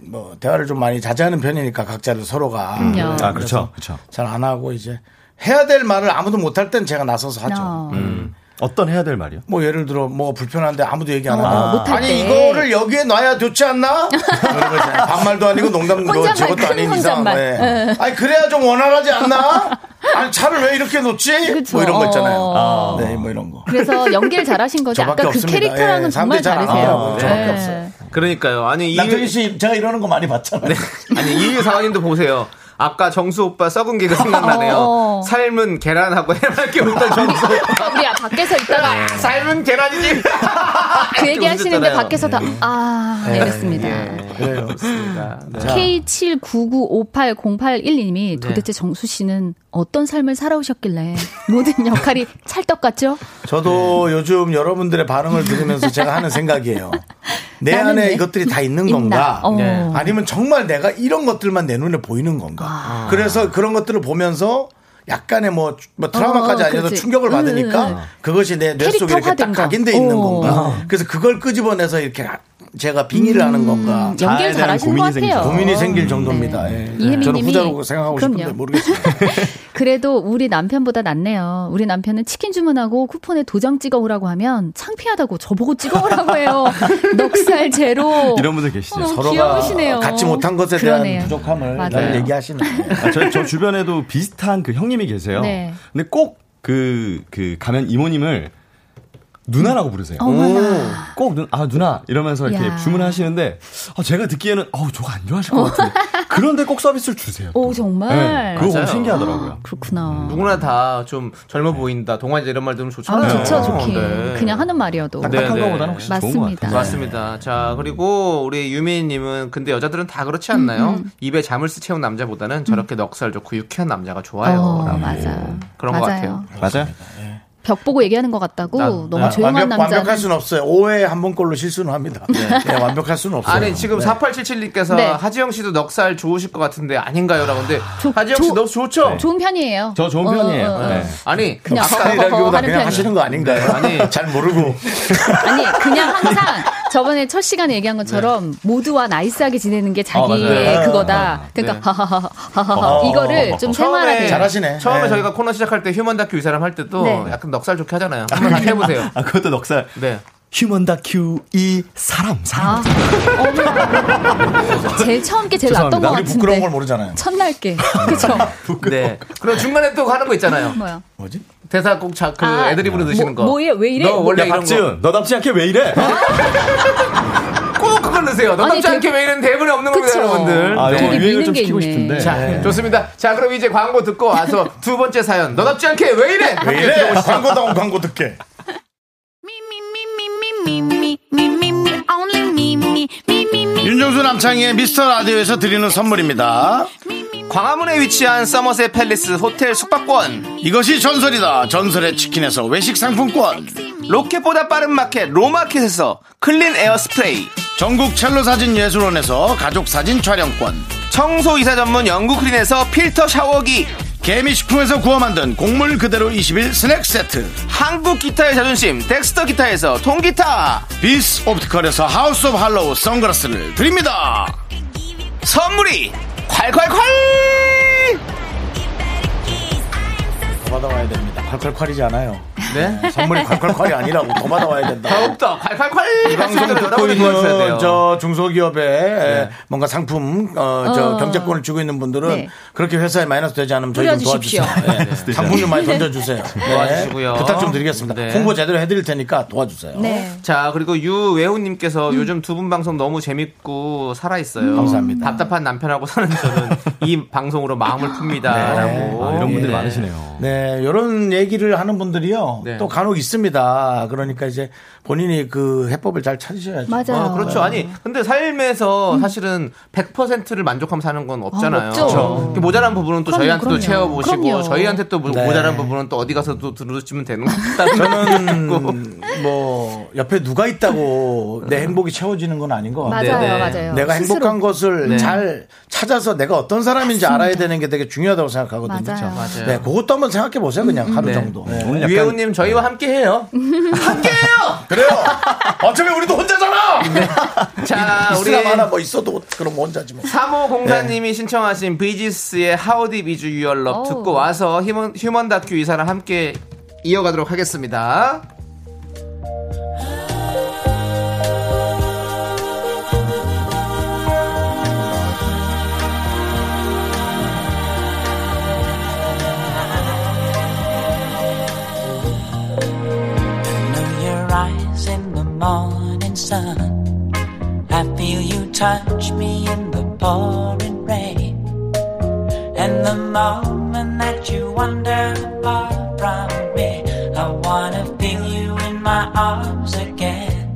S1: 뭐 대화를 좀 많이 자제하는 편이니까 각자를 서로가
S7: 그럼요.
S6: 아, 그렇죠. 그렇죠.
S1: 잘 안 하고 이제 해야 될 말을 아무도 못할 땐 제가 나서서 하죠.
S7: 어.
S6: 음. 어떤 해야 될 말이요?
S1: 뭐 예를 들어 뭐 불편한데 아무도 얘기 안
S7: 어,
S1: 하면
S7: 못할
S1: 아니
S7: 때.
S1: 이거를 여기에 놔야 좋지 않나? [LAUGHS] 반말도 아니고 농담도
S7: 혼잣말,
S1: 저것도
S7: 큰
S1: 아닌 이상. 네. 아니 그래야 좀 원활하지 않나? 아니 차를 왜 이렇게 놓지?
S7: 그쵸.
S1: 뭐 이런 거 있잖아요.
S7: 어.
S1: 네, 뭐 이런 거.
S7: 그래서 연기를 잘하신 거지.
S1: 저밖에
S7: 아까 그
S1: 없습니다.
S7: 캐릭터랑은
S1: 예,
S7: 정말 다르세요.
S1: 하더라고요. 저밖에
S7: 네.
S1: 없어요.
S2: 그러니까요. 아니, 이,
S1: 남편이 씨 제가 이러는 거 많이 봤잖아요.
S2: 아니, 이일 사원님도 보세요. 아까 정수 오빠 썩은 개가 생각나네요. [LAUGHS]
S7: 어.
S2: 삶은 계란하고 해맑게 웃던 정수 오빠. [LAUGHS]
S7: 우리 밖에서 있다가
S2: 삶은 계란이지.
S7: 그 얘기 [LAUGHS] 하시는데. 밖에서 다, 아, 이랬습니다.
S1: 그래요.
S2: 그렇습니다. 네.
S7: K79958081님이 도대체 정수 씨는 어떤 삶을 살아오셨길래 모든 역할이 [LAUGHS] 찰떡 같죠?
S1: 저도 요즘 여러분들의 반응을 들으면서 제가 하는 생각이에요. 내 안에
S7: 왜
S1: 이것들이 다 있는
S7: 있나?
S1: 건가?
S7: 어.
S2: 네.
S1: 아니면 정말 내가 이런 것들만 내 눈에 보이는 건가?
S7: 아.
S1: 그래서 그런 것들을 보면서 약간의 뭐, 뭐 트라우마까지
S7: 어,
S1: 아니어도
S7: 그렇지.
S1: 충격을 받으니까
S7: 응, 응.
S1: 그것이 내 뇌 속에 이렇게 딱. 각인돼 있는
S7: 어.
S1: 건가? 그래서 그걸 끄집어내서 이렇게 제가 빙의를 하는 건가?
S7: 음, 연기를
S6: 대한
S7: 잘하시는 것
S6: 고민이
S7: 같아요.
S6: 생기죠.
S1: 고민이 생길 정도입니다. 예.
S7: 이혜민님이
S1: 저는 후자로 생각하고 싶은데
S7: 그럼요.
S1: 모르겠어요. [LAUGHS]
S7: 그래도 우리 남편보다 낫네요. 우리 남편은 치킨 주문하고 쿠폰에 도장 찍어오라고 하면 창피하다고 저보고 찍어오라고 해요. [LAUGHS] 넉살 제로.
S6: 이런 분들 계시죠.
S7: 어머,
S1: 서로가
S7: 귀여우시네요.
S1: 갖지 못한 것에
S7: 그러네요.
S1: 대한 부족함을
S7: 맞아요.
S1: 늘 얘기하시는.
S6: 아, 저, 저 주변에도 비슷한 그 형님이 계세요.
S7: 네.
S6: 근데 꼭 그, 그, 가면 이모님을 누나라고 부르세요.
S7: 어머나.
S6: 꼭 누, 아, 누나. 이러면서 이렇게
S7: 야.
S6: 주문하시는데, 아, 제가 듣기에는, 어우, 저거 안 좋아하실 것 같은데. 그런데 꼭 서비스를 주세요. 또.
S7: 오, 정말?
S6: 네, 그거
S2: 맞아요.
S6: 신기하더라고요.
S7: 그렇구나.
S2: 누구나 다 좀 젊어 보인다. 동안이자 이런 말 들으면
S7: 아,
S2: 좋잖아요.
S7: 좋죠, 좋긴.
S2: 네.
S7: 그냥 하는 말이어도.
S2: 네,
S6: 딱딱한
S2: 네.
S6: 거보다는 훨씬 좋은 것
S7: 맞습니다.
S6: 같아요.
S2: 맞습니다. 자, 그리고 우리 유미님은 근데 여자들은 다 그렇지 않나요? 입에 자물쇠 채운 남자보다는 저렇게 넉살 좋고 유쾌한 남자가 좋아요.
S7: 어,
S2: 라고.
S7: 맞아.
S2: 그런 것
S7: 맞아요.
S2: 같아요.
S6: 맞아요.
S7: 벽 보고 얘기하는 것 같다고
S2: 나-
S7: 너무
S2: 나-
S7: 조용한
S1: 완벽,
S7: 남자는
S1: 완벽할 수는 없어요. 5회 한 번꼴로 실수는 합니다. 네, 완벽할 수는 없어요.
S2: 아니 지금
S1: 네.
S2: 4877님께서
S7: 네.
S2: 하지영 씨도 넉살 좋으실 것 같은데 아닌가요?라고 근데
S7: 조-
S2: 하지영 씨
S7: 조-
S2: 넉 좋죠?
S7: 좋은 편이에요.
S6: 저 좋은
S7: 어,
S6: 편이에요.
S7: 어, 어.
S6: 네.
S2: 아니
S7: 그냥
S2: 아까
S1: 스타일이라기보다
S7: 하는
S1: 그냥. 하시는 거 아닌가요?
S2: 아니. [LAUGHS]
S1: 잘 모르고.
S7: 아니 그냥 항상 [LAUGHS] 저번에 첫 시간에 얘기한 것처럼 모두와 나이스하게 지내는 게
S6: 어,
S7: 자기의
S6: 맞아요.
S7: 그거다. 그러니까 하하하하하 이거를 좀 생활화돼.
S1: 잘하시네.
S2: 처음에
S1: 네.
S2: 저희가 코너 시작할 때 휴먼 다큐 이 사람 할 때도
S7: 네.
S2: 약간 넉살 좋게 하잖아요. 한번 같이 해보세요.
S6: 아, 그것도 넉살.
S2: 네.
S6: 휴먼 다큐 이 사람, 사람.
S7: 아. 제일 처음 게 제일 낫던 것
S6: 죄송합니다.
S1: 우리
S7: 같은데.
S1: 부끄러운 걸 모르잖아요.
S7: 첫날 게. 그쵸? [LAUGHS]
S2: 네. 그리고 중간에 또 하는 거 있잖아요.
S7: 뭐야?
S1: 뭐지?
S2: 대사 꼭 자, 그
S7: 아,
S2: 애드립으로 넣으시는 거.
S7: 뭐, 뭐예요? 왜 이래?
S2: 너 원래
S6: 야,
S2: 이런 거.
S6: 박지은, 너 남친 않게 왜 이래? [LAUGHS]
S2: 넣으세요. 너답지
S7: 대-
S2: 않게 왜 이런 대본에 없는 겁니다,
S7: 그쵸.
S2: 여러분들.
S6: 아,
S2: 네.
S6: 유행을
S7: 좀게
S6: 시키고
S7: 있네.
S6: 싶은데.
S2: 자, 좋습니다. 자, 그럼 이제 광고 듣고 와서 [LAUGHS] 두 번째 사연. 너답지 않게 왜 이래?
S1: 왜 이래? 광고다운 광고 듣게. 윤정수 남창희의 미스터 라디오에서 드리는 선물입니다.
S2: 광화문에 위치한 서머셋 팰리스 호텔 숙박권.
S1: 이것이 전설이다. 전설의 치킨에서 외식 상품권.
S2: 로켓보다 빠른 마켓 로마켓에서 클린 에어 스프레이.
S1: 전국 첼로 사진 예술원에서 가족 사진 촬영권.
S2: 청소 이사 전문 영구크린에서 필터 샤워기.
S1: 개미식품에서 구워 만든 곡물 그대로 20일 스낵 세트.
S2: 한국 기타의 자존심 덱스터 기타에서 통기타.
S1: 비스 옵티컬에서 하우스 오브 할로우 선글라스를 드립니다.
S2: 선물이 콸콸콸!
S1: 더 받아와야 됩니다. 콸콸콸이지 않아요.
S2: 네?
S1: 선물이 콸콸콸이 아니라고 더 받아와야 된다.
S2: 더욱더 콸콸콸!
S1: 이 방송 듣고 있는
S2: 돼요.
S1: 저 중소기업에 뭔가 상품 어, 저
S7: 어.
S1: 경제권을 주고 있는 분들은
S7: 네.
S1: 그렇게 회사에 마이너스 되지 않으면 저희 좀
S7: 뿌려주십시오.
S1: 도와주세요. 네. 상품 좀 많이 던져주세요. [LAUGHS] 네.
S2: 도와주시고요.
S1: 부탁 좀 드리겠습니다.
S2: 네.
S1: 홍보 제대로 해드릴 테니까 도와주세요.
S7: 네.
S2: 자, 그리고 유외우님께서 요즘 두 분 방송 너무 재밌고 살아있어요.
S1: 감사합니다.
S2: 답답한 남편하고 사는 저는 이 방송으로 마음을 풉니다. 라고.
S6: 아, 이런 분들이
S2: 네.
S6: 많으시네요.
S1: 네, 이런 얘기를 하는 분들이요.
S2: 네.
S1: 또 간혹 있습니다. 그러니까 이제 본인이 그 해법을 잘 찾으셔야죠.
S7: 맞아요.
S2: 어, 그렇죠. 아니, 근데 삶에서 사실은 100%를 만족하면 사는 건 없잖아요.
S7: 아.
S2: 그렇죠. 그 모자란 부분은 또
S7: 그럼요,
S2: 저희한테도
S7: 그럼요.
S2: 채워보시고,
S7: 그럼요.
S2: 저희한테 또 모-
S1: 네.
S2: 모자란 부분은 또 어디 가서 또 들으시면 되는 것 같다는
S1: 저는 뭐 옆에 누가 있다고 내 행복이 채워지는 건 아닌 것 같아요.
S7: 맞아요,
S2: 네네.
S7: 맞아요.
S1: 내가
S7: 스스로.
S1: 행복한 것을
S2: 네.
S1: 잘 찾아서 내가 어떤 사람인지 알아야 되는 게 되게 중요하다고 생각하거든요.
S7: 맞아요.
S2: 맞아요.
S1: 네, 그것도 한번 생각해 보세요. 그냥 하루
S2: 네.
S1: 정도. 네.
S6: 오늘 약간
S2: 님 저희와 함께 해요. [LAUGHS]
S1: 그래요. 어차피 우리도 혼자잖아.
S2: 자, 우리
S1: 있으나 마나 뭐 있어도 그럼 혼자지 뭐.
S2: 3호 공사님이 신청하신 비지스의 How Deep Is Your Love
S7: 어우.
S2: 듣고 와서 휴먼, 휴먼 다큐 이사랑 함께 이어가도록 하겠습니다.
S8: touch me in the pouring rain. And the moment that you wander far from me, I wanna feel you in my arms again.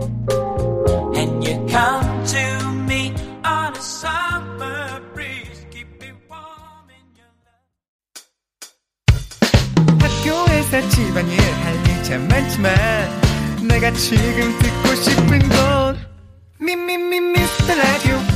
S8: And you come to me on a summer breeze, keep me warm in your love.
S9: 학교에서 집안일 할 일 참 많지만 내가 지금 듣고 싶은 건 미미미 미스터 라디오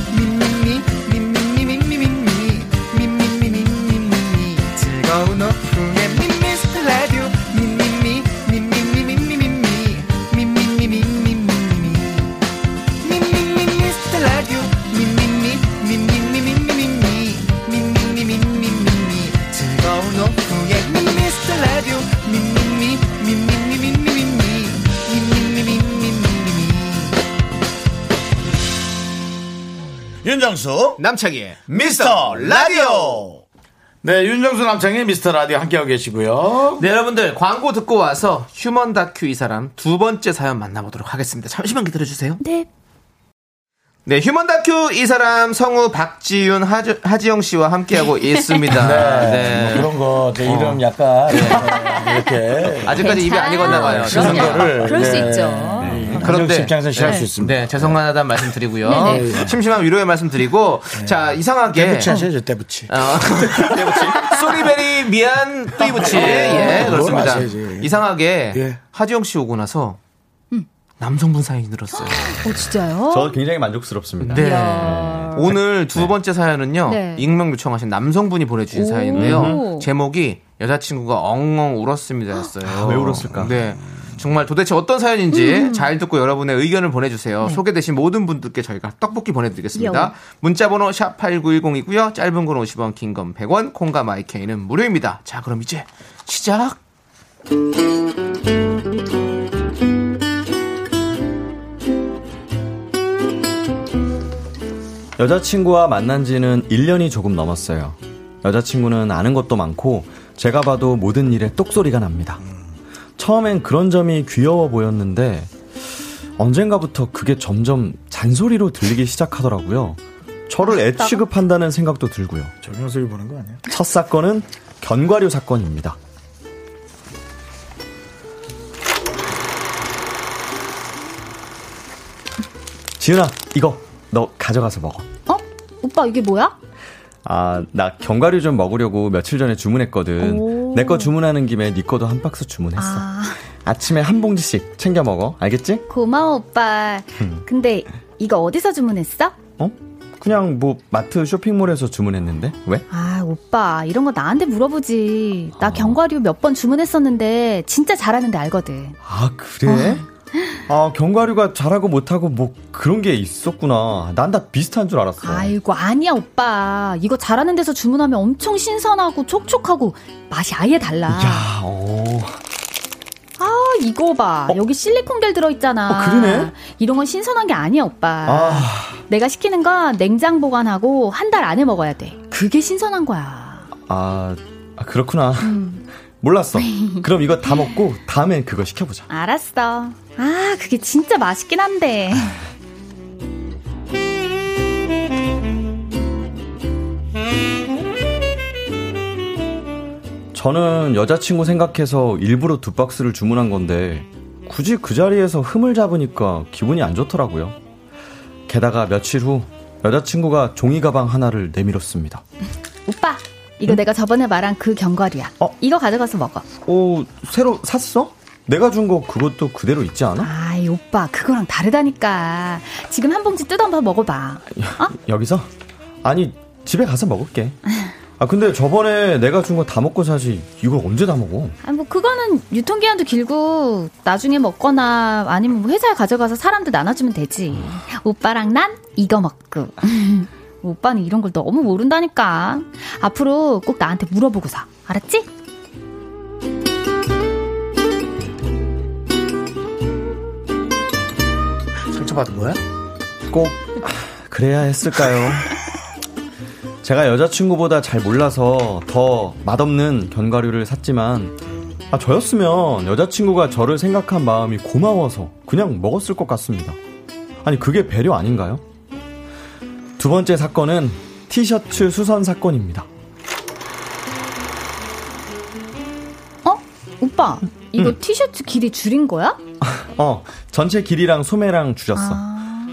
S1: 윤정수
S2: 남창희의
S1: 미스터 라디오. 네, 윤정수 남창희의 미스터 라디오 함께하고 계시고요.
S2: 네, 여러분들 광고 듣고 와서 휴먼 다큐 이 사람 두 번째 사연 만나보도록 하겠습니다. 잠시만 기다려주세요.
S7: 네.
S2: 네, 휴먼 다큐 이 사람 성우 박지윤 하지, 하지영 씨와 함께하고 [LAUGHS] 있습니다.
S1: 네,
S2: 네.
S1: 뭐 그런 거, 제 이름 약간 네, [LAUGHS] 이렇게
S2: 아직까지 입이 안 익었나 봐요.
S1: 그런. 거를
S7: 그럴 수
S1: 네.
S7: 있죠.
S1: 그런데 입장에서 싫어할 수 있습니다.
S2: 네, 죄송하다는 말씀 드리고요.
S7: 네네.
S2: 심심한 위로의 말씀 드리고, 자, 이상하게.
S1: 때부치 하셔야죠, 때부치.
S2: 어, [LAUGHS] 떼붙이. 소리베리 미안 떼붙이. 예,
S1: 그걸
S2: 그렇습니다.
S1: 아셔야지.
S2: 이상하게
S1: 예.
S2: 하지영 씨 오고 나서 남성분 사연이 늘었어요.
S7: 어, 진짜요?
S6: 저 굉장히 만족스럽습니다.
S2: 네.
S7: 이야.
S2: 오늘 두 번째 사연은요.
S7: 네.
S2: 익명 요청하신 남성분이 보내주신
S7: 오.
S2: 사연인데요. 제목이 여자친구가 엉엉 울었습니다 였어요.
S6: 아, 왜 울었을까?
S2: 네. 정말 도대체 어떤 사연인지 잘 듣고 여러분의 의견을 보내주세요.
S7: 네.
S2: 소개되신 모든 분들께 저희가 떡볶이 보내드리겠습니다.
S7: 요.
S2: 문자번호 샵 8910이고요. 짧은 건 50원, 긴 건 100원, 콩과 마이케이는 무료입니다. 자, 그럼 이제 시작!
S6: 여자친구와 만난 지는 1년이 조금 넘었어요. 여자친구는 아는 것도 많고 제가 봐도 모든 일에 똑소리가 납니다. 처음엔 그런 점이 귀여워 보였는데 언젠가부터 그게 점점 잔소리로 들리기 시작하더라고요. 저를 애 취급한다는 생각도 들고요.
S1: 정영석이 보는 거 아니야?
S6: 첫 사건은 견과류 사건입니다. 지은아, 이거 너 가져가서 먹어.
S7: 어? 오빠 이게 뭐야?
S6: 아, 나 견과류 좀 먹으려고 며칠 전에 주문했거든.
S7: 오.
S6: 내 거 주문하는 김에 네 거도 한 박스 주문했어.
S7: 아,
S6: 아침에 한 봉지씩 챙겨 먹어. 알겠지?
S7: 고마워 오빠.
S6: 음.
S7: 근데 이거 어디서 주문했어?
S6: 어? 그냥 뭐 마트 쇼핑몰에서 주문했는데 왜?
S7: 아 오빠 이런 거 나한테 물어보지. 나 견과류 몇 번 주문했었는데 진짜 잘하는데 알거든.
S6: 아 그래? 아 견과류가 잘하고 못하고 뭐 그런 게 있었구나. 난 다 비슷한 줄 알았어.
S7: 아이고 아니야 오빠. 이거 잘하는 데서 주문하면 엄청 신선하고 촉촉하고 맛이 아예 달라.
S6: 야, 어.
S7: 아 이거 봐. 여기 실리콘 겔 들어있잖아.
S6: 어, 그러네?
S7: 이런 건 신선한 게 아니야 오빠.
S6: 아,
S7: 내가 시키는 건 냉장 보관하고 한 달 안에 먹어야 돼. 그게 신선한 거야.
S6: 아, 아, 그렇구나.
S7: 음.
S6: 몰랐어. [LAUGHS] 그럼 이거 다 먹고 다음엔 그거 시켜보자.
S7: 알았어. 아, 그게 진짜 맛있긴 한데.
S6: 저는 여자친구 생각해서 일부러 두 박스를 주문한 건데 굳이 그 자리에서 흠을 잡으니까 기분이 안 좋더라고요. 게다가 며칠 후 여자친구가 종이 가방 하나를 내밀었습니다.
S7: 오빠, 이거 내가 저번에 말한 그 견과류야.
S6: 어?
S7: 이거 가져가서 먹어.
S6: 오, 새로 샀어? 내가 준 거 그것도 그대로 있지 않아?
S7: 아 이, 오빠, 그거랑 다르다니까. 지금 한 봉지 뜯어 한번 먹어봐.
S6: 여기서? 아니, 집에 가서 먹을게. [LAUGHS] 아, 근데 저번에 내가 준 거 다 먹고 사지. 이걸 언제 다 먹어?
S7: 아, 뭐, 그거는 유통기한도 길고, 나중에 먹거나, 아니면 뭐 회사에 가져가서 사람들 나눠주면 되지. 오빠랑 난 이거 먹고. [LAUGHS] 오빠는 이런 걸 너무 모른다니까. 앞으로 꼭 나한테 물어보고 사. 알았지?
S1: 받은 거야?
S6: 꼭 그래야 했을까요? 제가 여자친구보다 잘 몰라서 더 맛없는 견과류를 샀지만 아, 저였으면 여자친구가 저를 생각한 마음이 고마워서 그냥 먹었을 것 같습니다. 아니 그게 배려 아닌가요? 두 번째 사건은 티셔츠 수선 사건입니다.
S7: 어? 오빠, 이거 티셔츠 길이 줄인 거야? [LAUGHS]
S6: 어, 전체 길이랑 소매랑 줄였어.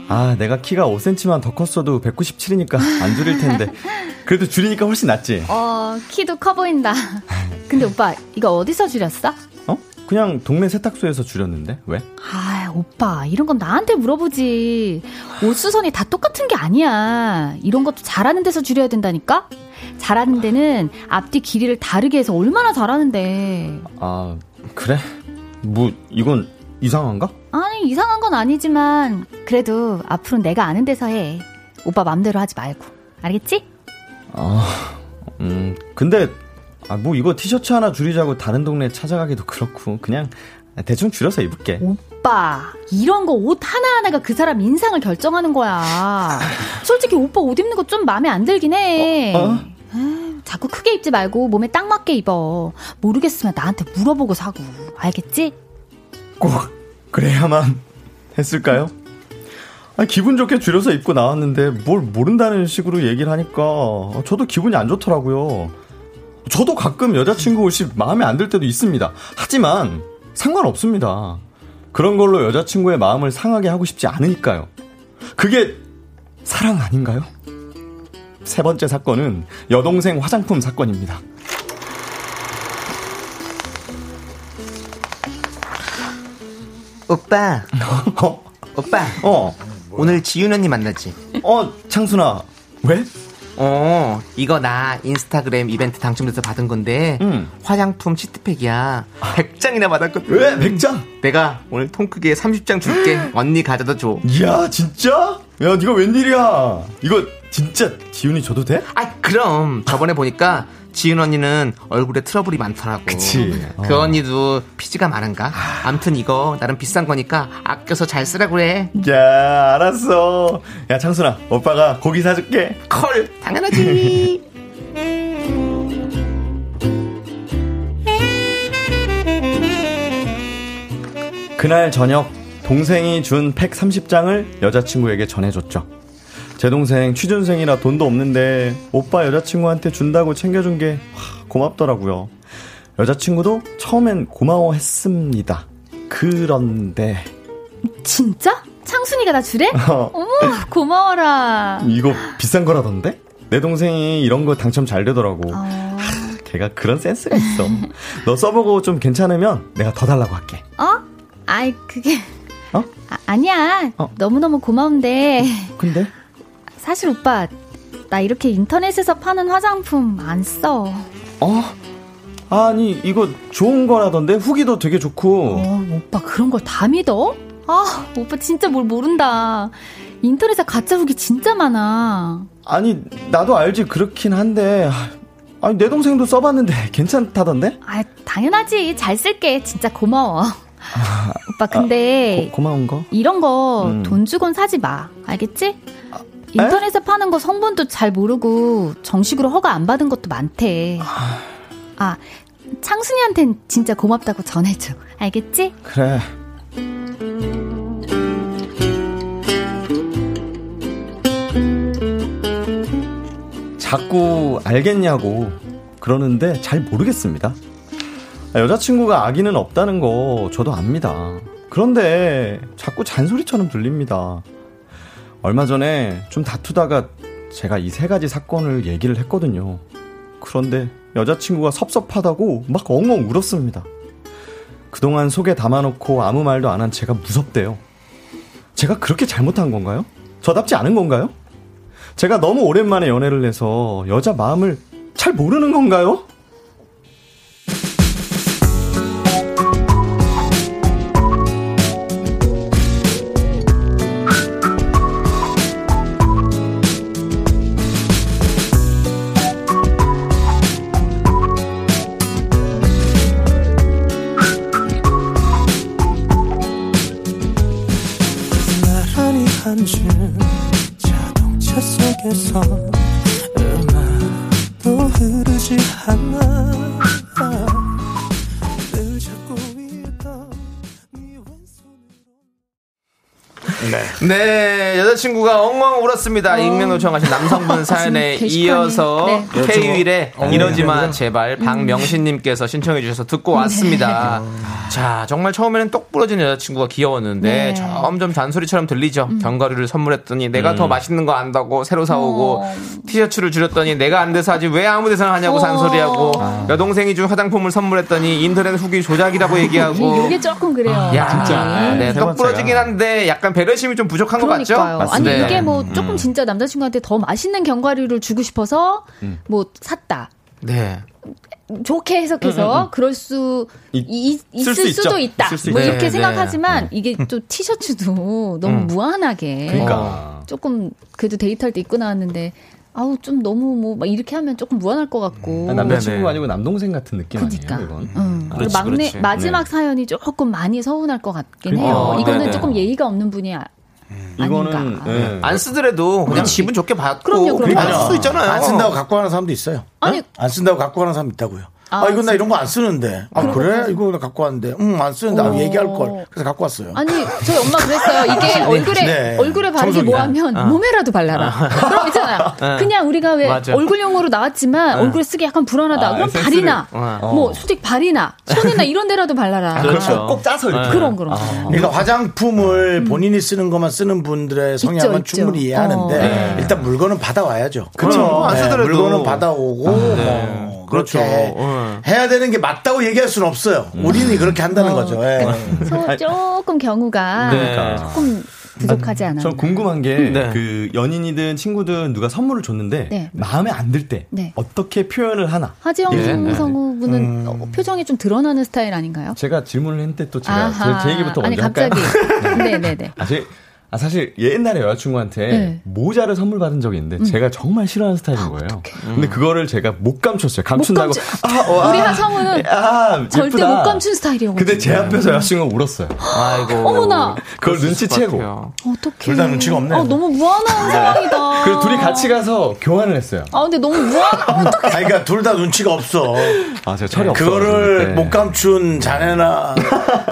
S6: 아, 내가 키가 5cm만 더 컸어도 197이니까 안 줄일 텐데. [LAUGHS] 그래도 줄이니까 훨씬 낫지.
S7: 어, 키도 커 보인다. [LAUGHS] 근데 오빠, 이거 어디서 줄였어?
S6: 어? 그냥 동네 세탁소에서 줄였는데 왜?
S7: 아, 오빠, 이런 건 나한테 물어보지. 옷 수선이 다 똑같은 게 아니야. 이런 것도 잘하는 데서 줄여야 된다니까? 잘하는 데는 앞뒤 길이를 다르게 해서 얼마나 잘하는데.
S6: 아 그래? 뭐 이건 이상한가?
S7: 아니, 이상한 건 아니지만, 그래도 앞으로 내가 아는 데서 해. 오빠 맘대로 하지 말고. 알겠지?
S6: 아, 음 근데 아 뭐 이거 티셔츠 하나 줄이자고 다른 동네 찾아가기도 그렇고 그냥 대충 줄여서 입을게.
S7: 오빠, 이런 거 옷 하나 하나가 그 사람 인상을 결정하는 거야. 솔직히 오빠 옷 입는 거 좀 마음에 안 들긴 해.
S6: 어?
S7: 에이, 자꾸 크게 입지 말고 몸에 딱 맞게 입어. 모르겠으면 나한테 물어보고 사고. 알겠지?
S6: 꼭 그래야만 했을까요? 아, 기분 좋게 줄여서 입고 나왔는데 뭘 모른다는 식으로 얘기를 하니까 저도 기분이 안 좋더라고요. 저도 가끔 여자친구 옷이 마음에 안 들 때도 있습니다. 하지만 상관없습니다. 그런 걸로 여자친구의 마음을 상하게 하고 싶지 않으니까요. 그게 사랑 아닌가요? 세 번째 사건은 여동생 화장품 사건입니다.
S2: 오빠,
S6: 어?
S2: 오빠.
S6: 어?
S2: 오늘 지윤 언니 만났지?
S6: 어, 창순아. 왜?
S2: 어, 이거 나 인스타그램 이벤트 당첨돼서 받은 건데
S6: 응.
S2: 화장품 시트팩이야. 100장이나 받았거든.
S6: 왜? 100장?
S2: 내가 오늘 통 크게 30장 줄게. [GASPS] 언니 가져다 줘.
S6: 이야, 진짜? 야, 네가 웬일이야? 이거 진짜 지훈이 줘도 돼?
S2: 아, 그럼 저번에 보니까 지윤 언니는 얼굴에 트러블이 많더라고.
S6: 그치.
S2: 그
S6: 어.
S2: 언니도 피지가 많은가? 암튼 이거 나름 비싼 거니까 아껴서 잘 쓰라 그래.
S6: 야, 알았어. 야, 창순아, 오빠가 고기 사줄게.
S2: 콜, 당연하지. [LAUGHS]
S6: 그날 저녁 동생이 준 팩 30장을 여자친구에게 전해줬죠. 제 동생 취준생이라 돈도 없는데 오빠 여자친구한테 준다고 챙겨준 게 와, 고맙더라고요. 여자친구도 처음엔 고마워했습니다. 그런데
S7: 진짜? 창순이가 나 주래? [LAUGHS]
S6: 어,
S7: 어머, 고마워라.
S6: 이거 비싼 거라던데? 내 동생이 이런 거 당첨 잘 되더라고.
S7: 어,
S6: 걔가 그런 센스가 있어. 너 써보고 좀 괜찮으면 내가 더 달라고 할게.
S7: 어? 아이, 그게.
S6: 어?
S7: 아, 니야
S6: 어.
S7: 너무너무 고마운데.
S6: 근데?
S7: 사실 오빠, 나 이렇게 인터넷에서 파는 화장품 안 써.
S6: 어? 아니 이거 좋은 거라던데 후기도 되게 좋고.
S7: 어, 오빠 그런 걸 다 믿어? 아, 오빠 진짜 뭘 모른다. 인터넷에 가짜 후기 진짜 많아.
S6: 아니 나도 알지 그렇긴 한데 아니 내 동생도 써봤는데 [LAUGHS] 괜찮다던데?
S7: 아, 당연하지. 잘 쓸게. 진짜 고마워. 오빠, 근데
S6: 고, 마운 거?
S7: 이런 거
S6: 음.
S7: 돈 주곤 사지 마. 알겠지? 인터넷에 파는 거 성분도 잘 모르고 정식으로 허가 안 받은 것도 많대. 아, 창순이한텐 진짜 고맙다고 전해줘. 알겠지?
S6: 그래. 자꾸 알겠냐고 그러는데 잘 모르겠습니다. 아, 여자친구가 아기는 없다는 거 저도 압니다. 그런데 자꾸 잔소리처럼 들립니다. 얼마 전에 좀 다투다가 제가 이 세 가지 사건을 얘기를 했거든요. 그런데 여자친구가 섭섭하다고 막 엉엉 울었습니다. 그동안 속에 담아놓고 아무 말도 안 한 제가 무섭대요. 제가 그렇게 잘못한 건가요? 저답지 않은 건가요? 제가 너무 오랜만에 연애를 해서 여자 마음을 잘 모르는 건가요?
S9: 앉은 자동차 속에서 음악도 흐르지 않아. 늘 잡고 있던 네 왼손으로.
S2: 네, 여자친구가 엉엉 울었습니다. 익명 요청하신 남성분 사연에
S7: 어. 게시판이-
S2: 이어서
S7: 네.
S2: K-윌의
S1: 어,
S2: 이러지마
S1: 네.
S2: 제발 박명신님께서 신청해 주셔서 듣고 왔습니다. [LAUGHS] 자, 정말 처음에는 똑 부러진 여자친구가 귀여웠는데
S7: 네.
S2: 점점 잔소리처럼 들리죠. 견과류를 선물했더니 내가 더 맛있는 거 안다고 새로 사오고
S7: 어.
S2: 티셔츠를 줄였더니 내가 안 돼서 하지 왜 아무 데서나 하냐고
S7: 어.
S2: 잔소리하고 여동생이 준 화장품을 선물했더니 인터넷 후기 조작이라고 얘기하고
S7: 이게 조금 그래요.
S2: 야,
S6: 진짜.
S2: 네, 세떡
S6: 번째가.
S2: 부러지긴 한데 약간 배려심이 좀 부족한 것 같죠?
S7: 그러니까요. 아니
S2: 네.
S7: 이게 뭐 조금 진짜 남자친구한테 더 맛있는 견과류를 주고 싶어서 뭐 샀다.
S2: 네.
S7: 좋게 해석해서 그럴 수
S6: 있-
S7: 이-
S6: 쓸
S7: 있을
S6: 수
S7: 수도
S6: 있죠.
S7: 있다.
S6: 있을 수
S7: 뭐. 이렇게
S2: 네,
S7: 생각하지만 이게 또 티셔츠도 [LAUGHS] 너무
S2: 음.
S7: 무한하게
S6: 그러니까.
S7: 조금 그래도 데이트할 때 입고 나왔는데 아우 좀 너무 뭐 막 이렇게 하면 조금 무한할 것 같고.
S6: 아, 남자친구가
S2: 네네.
S6: 아니고 남동생 같은 느낌
S7: 그러니까.
S6: 아니에요, 이건?
S7: 응. 그리고
S2: 그렇지,
S7: 막내
S2: 그렇지.
S7: 마지막 사연이 조금 많이 서운할 것 같긴
S6: 그러니까.
S7: 해요. 이거는
S2: 네네.
S7: 조금 예의가 없는 분이 아,
S6: 이거는
S7: 아닌가.
S6: 예.
S2: 안 쓰더라도 그냥 기분 좋게 받고
S7: 그럼요, 그럼요.
S2: 그냥 쓸수 있잖아요.
S1: 안 쓴다고 갖고 가는 사람도 있어요.
S7: 아니-
S1: 어? 안 쓴다고 갖고 가는 사람 있다고요.
S7: 아,
S1: 아, 이건 나 이런 거 안 쓰는데. 아, 그래? 이거 나 갖고 왔는데. 응, 안 쓰는데. 아,
S7: 어.
S1: 얘기할 걸. 그래서 갖고 왔어요.
S7: 아니 저희 엄마 그랬어요. 이게 [LAUGHS] 얼굴에
S1: 네.
S7: 얼굴에 바르기
S1: 청소기야.
S7: 뭐하면 몸에라도 발라라. 그럼 있잖아 요. [LAUGHS] 그냥 우리가 왜
S2: 맞아.
S7: 얼굴용으로 나왔지만 얼굴에 쓰기 약간 불안하다.
S6: 아,
S7: 그럼
S6: 에센스를-
S7: 발이나
S2: 어.
S7: 뭐 솔직히 발이나 손이나 이런 데라도 발라라.
S2: 그렇죠.
S6: 꼭 짜서 이렇게.
S7: 그럼 그럼.
S1: 그러니까 화장품을 본인이 쓰는 것만 쓰는 분들의 성향은
S7: 있죠.
S1: 충분히 이해하는데
S7: 어. 네.
S1: 일단 물건은 받아와야죠.
S2: 그렇죠. 안
S1: 네,
S2: 쓰더라도.
S1: 물건은 받아오고 뭐
S2: 그렇죠.
S1: 그렇게
S2: 어.
S1: 해야 되는 게 맞다고 얘기할 수는 없어요. 우리는 그렇게 한다는 거죠. 예.
S7: 소- 조금 경우가
S2: 네.
S7: 조금 부족하지 않아요.
S6: 전 궁금한 게
S2: 네.
S6: 그 연인이든 친구든 누가 선물을 줬는데
S7: 네.
S6: 마음에 안 들때
S7: 네.
S6: 어떻게 표현을 하나?
S7: 하지영
S2: 예.
S7: 성우분은
S1: 음.
S7: 어, 표정이 좀 드러나는 스타일 아닌가요?
S6: 제가 질문을 했는데 또 제가. 제, 제 얘기부터
S7: 아니
S6: 먼저 할까요?
S7: 갑자기. 네네네. [LAUGHS]
S6: 아, 제, 아, 사실 옛날에 여자친구한테
S7: 네.
S6: 모자를 선물 받은 적이 있는데 제가 정말 싫어하는 스타일인 거예요. 근데 그거를 제가 못 감췄어요. 감춘다고.
S7: 못
S6: 아, 어,
S7: 우리
S6: 아,
S7: 하성우는
S6: 아,
S7: 절대
S6: 예쁘다.
S7: 못 감춘 스타일이어가지고.
S6: 근데 제 앞에서 여자친구가 울었어요.
S2: 아이고.
S7: 어머나.
S6: 그걸 눈치채고.
S7: 어떡해.
S1: 둘다 눈치가 없네.
S7: 아, 너무 무한한 상황이다.
S6: 그리고 둘이 같이 가서 교환을 했어요.
S7: 아, 근데 너무 무한, [LAUGHS] 어떡해.
S1: 아니, 그러니까 둘 다 눈치가 없어.
S6: 아, 제가 철이 없어.
S1: 그거를 못 감춘 자네나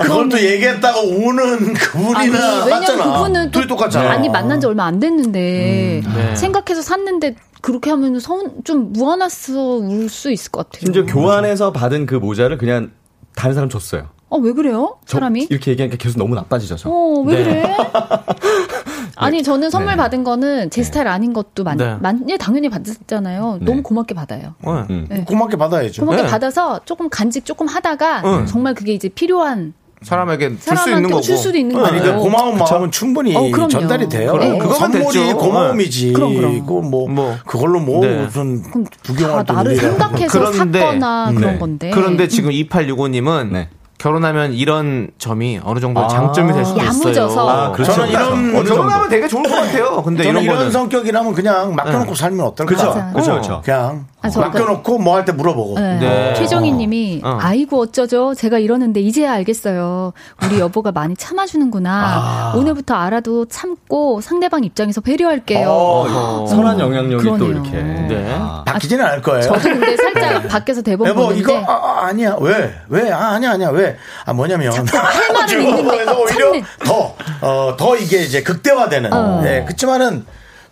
S1: 그걸 또 얘기했다가 우는 그분이나
S7: 아니, 왜냐면
S1: 맞잖아.
S7: 그분은 또
S1: 둘이 똑같잖아.
S7: 아니 만난 지 얼마 안 됐는데
S2: 네.
S7: 생각해서 샀는데 그렇게 하면 선, 좀 무안해서 울 수 있을 것 같아요.
S6: 심지어 교환해서 받은 그 모자를 그냥 다른 사람 줬어요.
S7: 어, 왜 그래요?
S6: 저
S7: 사람이?
S6: 이렇게 얘기하니까 계속 너무 나빠지죠, 저.
S7: 어, 왜
S2: 네.
S7: 그래? [LAUGHS] 아니, 저는 선물
S6: 네.
S7: 받은 거는 제 스타일 아닌 것도 많,
S2: 네.
S7: 많, 예, 당연히 받았잖아요.
S6: 네.
S7: 너무 고맙게 받아요.
S2: 어.
S6: 음.
S7: 네.
S1: 고맙게 받아야죠.
S7: 고맙게
S2: 네.
S7: 받아서 조금 간직 조금 하다가
S2: 응.
S7: 정말 그게 이제 필요한
S2: 사람에게 줄 수 있는 거고.
S7: 줄 수도 있는
S1: 아니,
S7: 거예요.
S1: 그러니까 고마운 마음은 충분히
S7: 어.
S1: 전달이 돼요.
S7: 그럼,
S2: 그거면
S1: 선물이
S2: 됐죠.
S1: 고마움이지.
S7: 그럼, 그럼.
S1: 그거 뭐,
S2: 뭐.
S1: 그걸로 뭐
S2: 네.
S1: 무슨
S7: 다
S1: 부경할 또
S7: 나를. 생각해서
S2: 그런데,
S7: 샀거나 그런
S6: 네.
S7: 건데.
S2: 그런데 지금 2865님은
S6: 네.
S2: 결혼하면 이런 점이 어느 정도
S6: 아.
S2: 장점이 될 수도
S7: 야무져서.
S2: 있어요.
S6: 아, 그렇죠.
S1: 저는 이런
S6: 어느.
S2: 결혼하면 되게 좋을 것 같아요. 근데
S1: 저는
S2: 이런
S1: 이런,
S2: 거는
S1: 성격이라면 그냥 맡겨놓고 살면 어떨까?
S6: 그죠?
S2: 어.
S6: 그죠.
S1: 그냥
S7: 아, 저
S1: 맡겨놓고 뭐 할 때 물어보고.
S7: 네.
S2: 네.
S7: 최정희 님이,
S2: 어.
S7: 아이고, 어쩌죠? 제가 이러는데 이제야 알겠어요. 우리 여보가 많이 참아주는구나. 오늘부터 알아도 참고 상대방 입장에서 배려할게요.
S6: 어, 선한 영향력이 또
S7: 그러네요.
S6: 이렇게.
S2: 네.
S6: 아.
S1: 바뀌지는 않을 거예요.
S7: 저도 근데 살짝 밖에서 대본
S1: 여보
S7: 보는데
S1: 이거 아, 아, 니야 왜? 왜? 아, 아니야 아니야 왜? 아 뭐냐면
S7: 할 말은 있는데
S1: 오히려
S7: 참는.
S1: 더 어, 더 이게 이제 극대화되는.
S7: 어.
S1: 네, 그렇지만은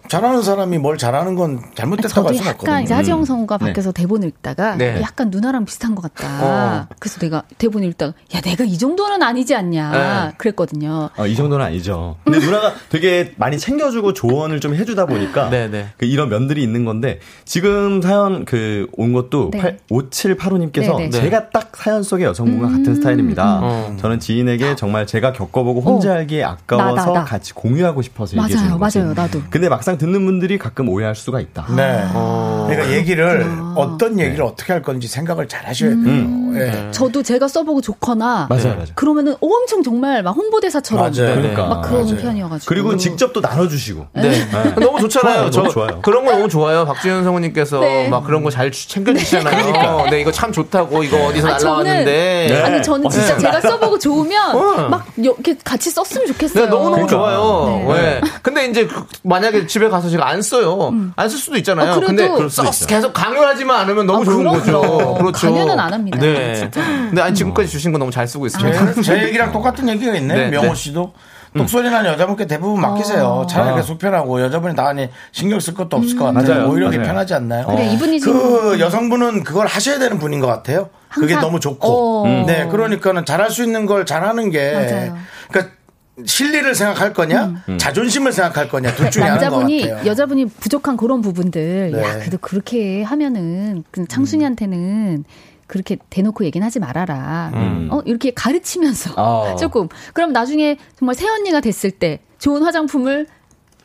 S1: 잘하는 사람이 뭘 잘하는 건 잘못됐다고
S7: 저도
S1: 할 수는
S7: 약간
S1: 없거든요.
S7: 이제 하지영 성우가 밖에서 대본을 읽다가
S2: 네.
S7: 약간 누나랑 비슷한 것 같다.
S2: 어.
S7: 그래서 내가 대본을 읽다가 야 내가 이 정도는 아니지 않냐
S2: 네.
S7: 그랬거든요.
S6: 어, 이 정도는 아니죠. 근데 누나가 되게 많이 챙겨주고 조언을 좀 해주다 보니까
S2: 네, 네.
S6: 그 이런 면들이 있는 건데 지금 사연 그 온 것도
S7: 네.
S6: 8, 5785님께서
S7: 네, 네.
S6: 제가 딱 사연 속의 여성분과 같은 스타일입니다.
S2: 어.
S6: 저는 지인에게 정말 제가 겪어보고 혼자
S7: 어.
S6: 알기에 아까워서
S7: 나, 나, 나.
S6: 같이 공유하고 싶어서 얘기해
S7: 맞아요,
S6: 주는 거지.
S7: 맞아요, 나도.
S6: 근데 막상 듣는 분들이 가끔 오해할 수가 있다.
S1: 네.
S2: 어.
S1: 그러니까 얘기를
S7: 아.
S1: 어떤 얘기를 어떻게 할 건지 생각을 잘 하셔야 돼요.
S7: 음.
S1: 예.
S7: 저도 제가 써보고 좋거나
S6: 맞아요, 맞아요.
S7: 그러면은 엄청 정말 막 홍보대사처럼
S1: 맞아요.
S6: 그러니까.
S7: 막 그런
S1: 맞아요.
S7: 편이어가지고
S6: 그리고 직접 또 나눠주시고.
S2: 네. 너무 좋잖아요.
S6: 좋아요,
S2: 저
S6: 너무 좋아요.
S2: 그런 거 너무 좋아요. 박지현 성우님께서
S7: 네.
S2: 막 그런 거 잘 챙겨주시잖아요. 네, 이거 참 좋다고 이거 어디서
S7: 아,
S2: 날라왔는데.
S6: 네.
S7: 아니 저는 진짜
S2: 네.
S7: 제가 써보고 좋으면
S2: 어.
S7: 막 이렇게 같이 썼으면 좋겠어요.
S2: 네, 너무 너무
S6: 그러니까.
S2: 좋아요.
S7: 네.
S2: 네. 근데 이제 그- 만약에 집에 가서 제가 안 써요. 안쓸 수도 있잖아요.
S7: 어,
S2: 근데 써. 계속 강요하지만 않으면 너무
S7: 아,
S2: 좋은
S7: 그럼,
S2: 거죠.
S7: 그럼.
S2: 그렇죠.
S7: 강요는 안 합니다,
S2: 네.
S7: 진짜.
S2: 근데 아니 지금까지 주신 거 너무 잘 쓰고 있습니다.
S1: 제, 제 얘기랑 똑같은 얘기가 있네.
S2: 네,
S1: 명호
S2: 네.
S1: 씨도. 똑소리 나는 여자분께 대부분 맡기세요. 차라리 그게 속편하고 여자분이 나안에 신경 쓸 것도 없을 것 같아요.
S6: 맞아요.
S1: 오히려 그게
S6: 맞아요.
S1: 편하지 않나요?
S7: 그래, 이분이 지금
S1: 그 여성분은 그걸 하셔야 되는 분인 것 같아요. 그게 너무 좋고.
S7: 어.
S1: 네, 그러니까는 잘할 수 있는 걸 잘하는 게.
S7: 맞아요.
S1: 그러니까 실리를 생각할 거냐, 자존심을 생각할 거냐, 둘 중에 하나인 것
S7: 남자분이
S1: 같아요.
S7: 여자분이 부족한 그런 부분들
S1: 네.
S7: 야 그래도 그렇게 하면은 그 창순이한테는 그렇게 대놓고 얘기는 하지 말아라.
S6: 음.
S7: 어 이렇게 가르치면서
S6: 아. [LAUGHS]
S7: 조금 그럼 나중에 정말 새 언니가 됐을 때 좋은 화장품을 시-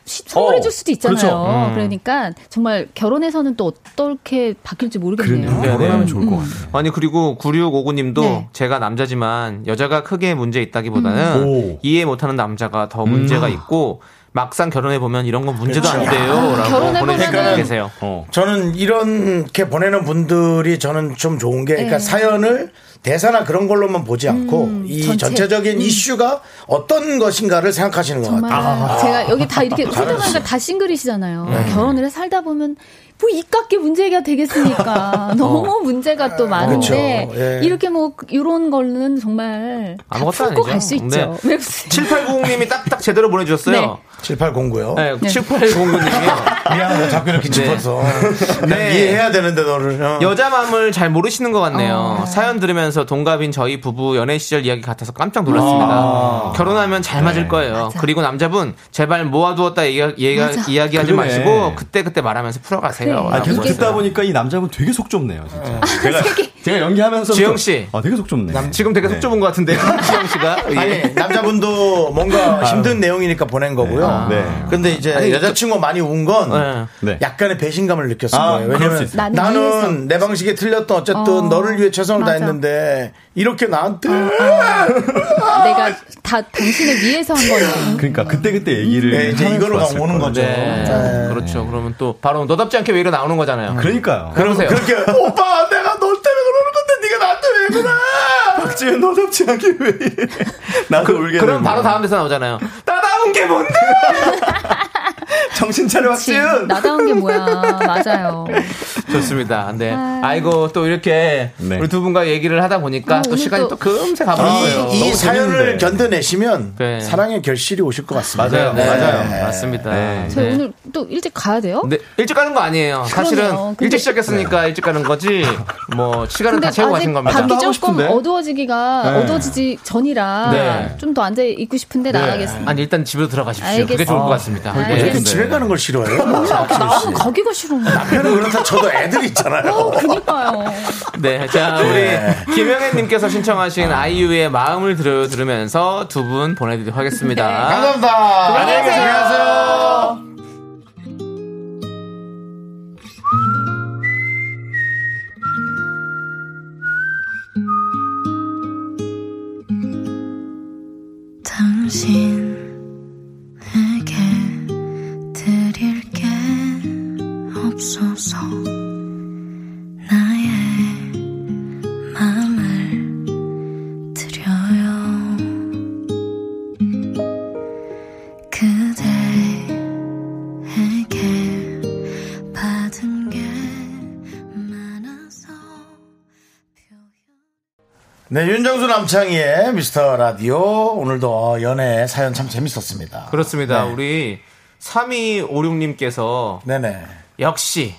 S7: 선물해 줄 수도 있잖아요.
S6: 그렇죠.
S2: 음.
S7: 그러니까 정말 결혼해서는 또 어떻게 바뀔지 모르겠네요.
S6: 그러네요. 결혼하면
S2: 네.
S6: 좋을 것 같아요.
S2: 아니 그리고 9659님도
S7: 네.
S2: 제가 남자지만 여자가 크게 문제 있다기보다는
S6: 오.
S2: 이해 못하는 남자가 더 문제가 있고 막상 결혼해 보면 이런 건 문제도
S1: 그렇죠.
S2: 안 돼요라고
S7: 결혼해
S2: 보내주시고
S7: 보면은
S2: 계세요.
S6: 어.
S1: 저는 이렇게 보내는 분들이 저는 좀 좋은 게, 그러니까
S7: 네.
S1: 사연을 대사나 그런 걸로만 보지 않고 이
S7: 전체.
S1: 전체 적인 이슈가 어떤 것인가를 생각하시는 것 같아요.
S7: 제가 여기 다 이렇게 생각하니까 다 싱글이시잖아요. 결혼을 해 살다 보면 뭐 이깟게 문제가 되겠습니까? [LAUGHS] 너무 문제가 또 많은데
S1: 그렇죠. 예.
S7: 이렇게 뭐 이런 거는 정말 다
S2: 아무것도
S7: 풀고. 갈 수 있죠.
S2: 네. [LAUGHS]
S7: 왜 그러세요?
S2: 7890님이 딱딱 제대로 보내주셨어요.
S1: 7809요.
S2: 네, 7809님이요. [LAUGHS]
S1: 미안해, 자꾸 이렇게 짚어서.
S2: 네.
S1: 이해해야 되는데, 너를. 어.
S2: 여자 마음을 잘 모르시는 것 같네요.
S7: 어.
S2: 사연 들으면서 동갑인 저희 부부 연애 시절 이야기 같아서 깜짝 놀랐습니다. 결혼하면 잘 맞을 거예요.
S7: 맞아.
S2: 그리고 남자분 제발 모아두었다 얘기, 얘기. 이야기하지
S6: 그래.
S2: 마시고 그때 그때 말하면서 풀어가세요.
S7: 그래.
S6: 아, 계속
S7: 이게-
S6: 듣다 보니까 이 남자분 되게 속 좁네요, 진짜. 제가 [LAUGHS] 제가 연기하면서
S2: 지영 씨.
S6: 아 되게 속 좁네.
S2: 남, 지금 되게 속 좁은 것 같은데요, [LAUGHS] 지영 씨가. 예.
S1: 아니 남자분도 뭔가 힘든 내용이니까 보낸 거고요.
S6: 네.
S1: 근데 이제
S2: 아니,
S1: 여자친구가 많이 운건
S2: 네.
S6: 네.
S1: 약간의 배신감을 느꼈을
S6: 아,
S1: 거예요. 왜냐면.
S7: 나는.
S1: 내 방식에 틀렸던 어쨌든
S7: 어,
S1: 너를 위해 최선을
S7: 맞아.
S1: 다했는데 이렇게 나한테
S7: 내가 다 당신을 위해서 한 건데.
S6: 그러니까 그때 그때 얘기를
S1: 네, 이제
S6: 좋았을
S1: 오는
S6: 거예요.
S1: 거죠.
S2: 네. 그렇죠. 그러면 또 바로 너답지 않게 왜 이러 나오는 거잖아요.
S6: 그러니까요.
S1: 그럼
S2: 그러세요.
S1: 그렇게 오빠 내가 너 때문에 그러는 건데 네가 나한테 왜 그래?
S6: 박지현 너답지 않게 왜 이래. 나도 울게
S2: 그럼. 바로 다음 대사 나오잖아요. 나다운 게 뭔데? [LAUGHS]
S6: 정신 차려
S7: 그치.
S6: 박지현.
S7: 나다운 게 뭐야. 맞아요. [LAUGHS]
S2: 좋습니다. 네. 아이고 또 이렇게
S6: 네.
S2: 우리 두 분과 얘기를 하다 보니까
S7: 어,
S2: 또 시간이 또,
S7: 또-
S2: 금세 가버렸어요.
S1: 이, 이 사연을
S6: 재밌는데.
S1: 견뎌내시면
S2: 네.
S1: 사랑의 결실이 오실 것 같습니다.
S6: 맞아요.
S2: 네,
S6: 맞아요.
S2: 맞습니다.
S6: 네.
S7: 저희
S2: 네.
S7: 오늘 또 일찍 가야 돼요?
S2: 네, 일찍 가는 거 아니에요. 사실은
S7: 그러네요. 근데-
S2: 일찍 시작했으니까 일찍 가는 거지. 뭐 시간은 다 채우고 가신 겁니다.
S7: 밤이
S6: 하고
S7: 조금
S6: 싶은데?
S7: 어두워지기가
S6: 네.
S7: 어두워지지 전이라
S2: 네.
S7: 좀더 앉아 있고 싶은데 나가겠습니다.
S2: 아니 일단 집으로 들어가십시오. 그게
S7: 알겠습니다.
S2: 좋을 것 같습니다.
S7: 아, 알겠습니다.
S1: 집에 가는 걸 싫어해요?
S7: 나는 가기가 싫어.
S1: 남편은 그렇다 저도 애들 있잖아요.
S7: 어, 그니까요.
S2: 네, 자 우리 김영애님께서 신청하신 아이유의 마음을 들으, 들으면서 두 분 보내드리도록 하겠습니다.
S1: 감사합니다. 안녕히 계세요. 안녕하세요.
S5: 당신 없어서 나의 마음을 드려요 그대에게 받은 게 많아서
S1: 네, 윤정수 남창희의 미스터 라디오. 오늘도 어, 연애 사연 참 재밌었습니다.
S2: 그렇습니다.
S1: 네.
S2: 우리 3256님께서
S1: 네네.
S2: 역시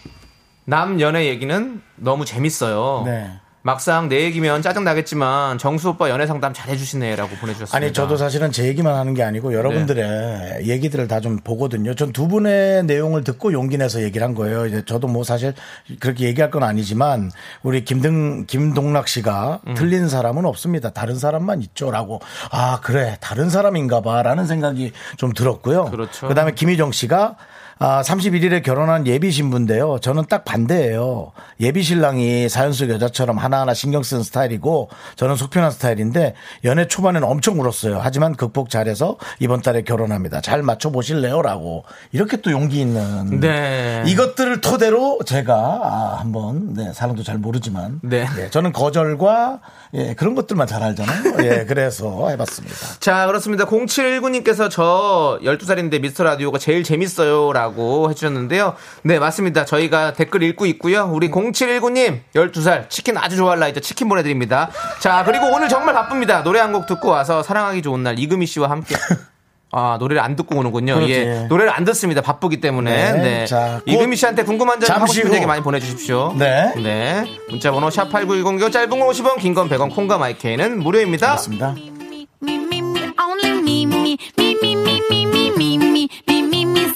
S2: 남 연애 얘기는 너무 재밌어요.
S1: 네.
S2: 막상 내 얘기면 짜증 나겠지만 정수 오빠 연애 상담 잘 해주시네라고 보내주셨습니다.
S1: 아니, 저도 사실은 제 얘기만 하는 게 아니고 여러분들의 얘기들을 다 좀 보거든요. 전 두 분의 내용을 듣고 용기 내서 얘기를 한 거예요. 이제 저도 뭐 사실 그렇게 얘기할 건 아니지만 우리 김등, 김동락 씨가
S2: 음.
S1: 틀린 사람은 없습니다. 다른 사람만 있죠. 라고. 아, 그래. 다른 사람인가 봐. 라는 생각이 좀 들었고요.
S2: 그렇죠.
S1: 그 다음에 김희정 씨가 아, 31일에 결혼한 예비 신부인데요. 저는 딱 반대예요. 예비 신랑이 사연 속 여자처럼 하나하나 신경 쓰는 스타일이고 저는 속편한 스타일인데 연애 초반에는 엄청 울었어요. 하지만 극복 잘해서 이번 달에 결혼합니다. 잘 맞춰 보실래요?라고 이렇게 또 용기 있는
S2: 네.
S1: 이것들을 토대로 제가 아, 한번 네, 사람도 잘 모르지만
S2: 네.
S1: 예, 저는 거절과 예, 그런 것들만 잘 알잖아요. 예, 그래서 해봤습니다.
S2: 자, 그렇습니다. 0719님께서 저 12살인데 미스터 라디오가 제일 재밌어요. 라고 해주셨는데요. 네, 맞습니다. 저희가 댓글 읽고 있고요. 우리 0719님, 12살, 치킨 아주 좋아할 나이죠. 치킨 보내드립니다. 자, 그리고 오늘 정말 바쁩니다. 노래 한 곡 듣고 와서 사랑하기 좋은 날 이금희 씨와 함께. 아, 노래를 안 듣고 오는군요.
S1: 그렇지.
S2: 예. 노래를 안 듣습니다. 바쁘기 때문에.
S1: 네.
S2: 네.
S1: 자, 곧
S2: 이금희 씨한테 궁금한 점 하고
S1: 잠시
S2: 싶은
S1: 후.
S2: 얘기 많이 보내 주십시오.
S1: 네.
S2: 네. 문자 번호 샵8910 짧은 건 50원, 긴 건 100원, 콩과 마이케이는 무료입니다.
S1: 맞습니다.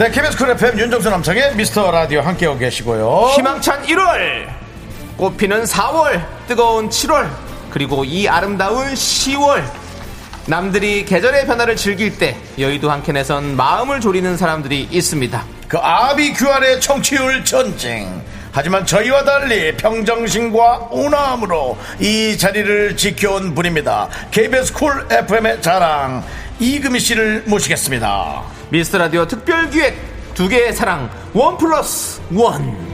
S1: 네, KBS 쿨 FM 윤정수 남창희의 미스터 라디오 함께하고 계시고요.
S2: 희망찬 1월 꽃피는 4월 뜨거운 7월 그리고 이 아름다운 10월 남들이 계절의 변화를 즐길 때 여의도 한켠에선 마음을 졸이는 사람들이 있습니다
S1: 그 아비규환의 청취율 전쟁. 하지만 저희와 달리 평정심과 온화함으로 이 자리를 지켜온 분입니다. KBS 쿨 FM의 자랑 이금희 씨를 모시겠습니다.
S2: 미스터 라디오 특별 기획 두 개의 사랑 원 플러스 원.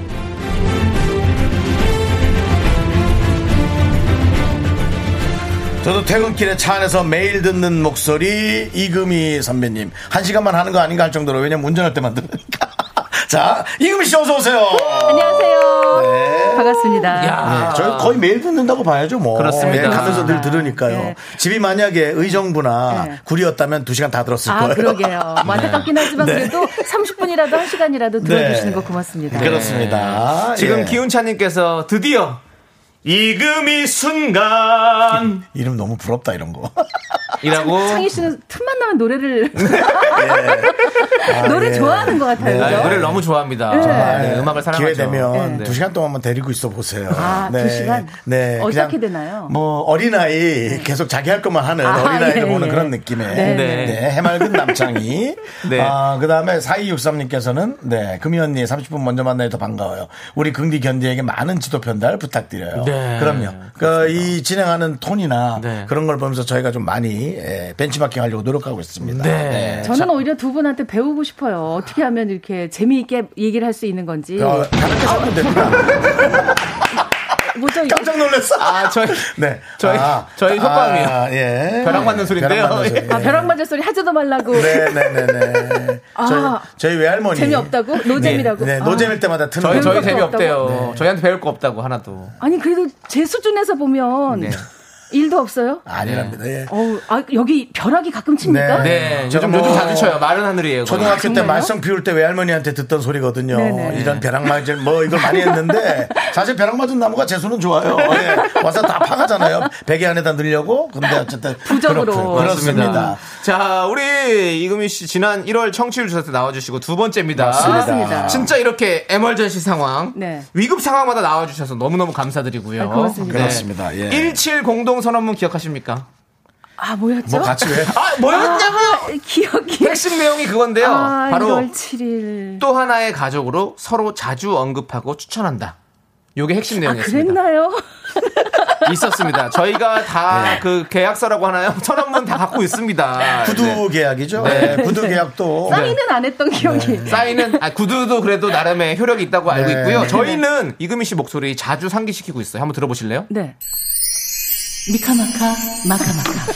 S1: 저도 퇴근길에 차 안에서 매일 듣는 목소리 이금희 선배님. 한 시간만 하는 거 아닌가 할 정도로 왜냐면 운전할 때만 들으니까. [LAUGHS] 자 이금희 씨 어서 오세요
S10: 안녕하세요.
S1: 네.
S10: 반갑습니다.
S2: 야.
S1: 네, 저희 거의 매일 듣는다고 봐야죠, 뭐.
S2: 그렇습니다.
S1: 네, 가면서 늘 들으니까요.
S10: 네.
S1: 집이 만약에 의정부나
S10: 네.
S1: 구리였다면 두 시간 다 들었을
S10: 아,
S1: 거예요.
S10: 그러게요. 뭐 안타깝긴 하지만
S1: 네.
S10: 그래도 30분이라도 1시간이라도 들어주시는 거 고맙습니다.
S1: 그렇습니다.
S2: 지금
S1: 예.
S2: 기훈차님께서 드디어 이금이 순간
S1: 이름 너무 부럽다, 이런 거.
S2: 이라고
S10: 창희 씨는 틈만 나면 노래를 [LAUGHS]
S1: 아,
S10: 노래
S1: 예.
S10: 좋아하는 것 같아요.
S2: 아,
S10: 그죠?
S2: 노래를 너무 좋아합니다.
S10: 네.
S2: 네, 음악을 사랑하죠.
S1: 기회 되면
S2: 네.
S1: 두 시간 동안만 데리고 있어 보세요.
S10: 아, 두 시간?
S1: 네.
S10: 어떻게 되나요?
S1: 뭐 어린아이 계속 자기 할 것만 하는
S10: 아,
S1: 어린아이를
S10: 예,
S1: 보는
S10: 예.
S1: 그런 느낌의
S10: 네,
S1: 네.
S2: 네.
S1: 해맑은 남창이. [LAUGHS]
S2: 네.
S1: 아, 그 다음에 4263님께서는 네. 금이 언니 30분 먼저 만나요 더 반가워요. 우리 긍디 견디에게 많은 지도 편달 부탁드려요.
S2: 네.
S1: 그럼요. 그이 진행하는 톤이나
S2: 네.
S1: 그런 걸 보면서 저희가 좀 많이 예, 벤치마킹 하려고 노력하고 있습니다.
S2: 네.
S10: 저는 오히려 두 분한테 배우고 싶어요. 어떻게 하면 이렇게 재미있게 얘기를 할 수 있는 건지.
S1: 어, 다른 하면 됩니다.
S10: 뭐죠?
S1: 깜짝 놀랐어.
S2: 아, 저희
S1: 네.
S2: 저희- 저희 효과음이에요.
S1: 아, 예.
S2: 벼락 맞는 소리인데요.
S1: 벼락 맞는 소리.
S10: 아, 벼락 맞을 소리 하지도 말라고.
S1: 네네네네.
S10: 아,
S1: 저희, 저희 외할머니.
S10: 재미없다고? 노잼이라고?
S1: 네, 네,
S10: 아.
S1: 노잼일 때마다 트는
S2: 저희 저희. 재미없대요.
S1: 네.
S2: 저희한테 배울 거 없다고 하나도.
S10: 아니, 그래도 제 수준에서 보면
S2: 네.
S10: 일도 없어요?
S1: 아니랍니다. 예.
S10: 어우, 아, 여기 벼락이 가끔 칩니까?
S2: 네,
S1: 제가
S2: 요즘
S1: 뭐
S2: 요즘 자주 쳐요. 마른 하늘이에요.
S1: 초등학교 때? 말썽 피울 때 외할머니한테 듣던 소리거든요.
S10: 네네.
S1: 이런 벼락 맞을 뭐 이걸 많이 했는데 [LAUGHS] 사실 벼락 맞은 나무가 재수는 좋아요. 예. 와서 다 파가잖아요. 베개 안에다 넣으려고. 근데 어쨌든
S10: 부적으로.
S1: 그렇습니다.
S2: 자, 우리 이금희 씨 지난 1월 청취율 조사 때 나와주시고 두 번째입니다.
S10: 맞습니다.
S2: 진짜 이렇게 에멀전시 상황,
S10: 네.
S2: 위급 상황마다 나와주셔서 너무너무 감사드리고요.
S10: 아, 고맙습니다.
S1: 그렇습니다. 예.
S2: 17 공동 선언문 기억하십니까?
S10: 아, 뭐였죠?
S1: 뭐 같이 왜?
S2: 아, 뭐였냐고요?
S10: 아, 기억이.
S2: 핵심 내용이 그건데요.
S10: 아,
S2: 바로
S10: 1월 7일.
S2: 또 하나의 가족으로 서로 자주 언급하고 추천한다. 요게 핵심
S10: 아,
S2: 내용이었습니다.
S10: 그랬나요? [LAUGHS]
S2: 있었습니다. 저희가 다그 계약서라고 하나요? [LAUGHS] 선언문 다 갖고 있습니다.
S1: 구두
S2: 네.
S1: 계약이죠.
S2: 네.
S1: 네, 구두 계약도. [LAUGHS]
S10: 사인은 안 했던 기억이.
S2: 사인은 아, 구두도 그래도 나름의 효력이 있다고 알고
S1: 네.
S2: 있고요.
S1: 네.
S2: 저희는 이금희 씨 목소리 자주 상기시키고 있어요. 한번 들어보실래요?
S10: 네. 미카마카, 마카마카.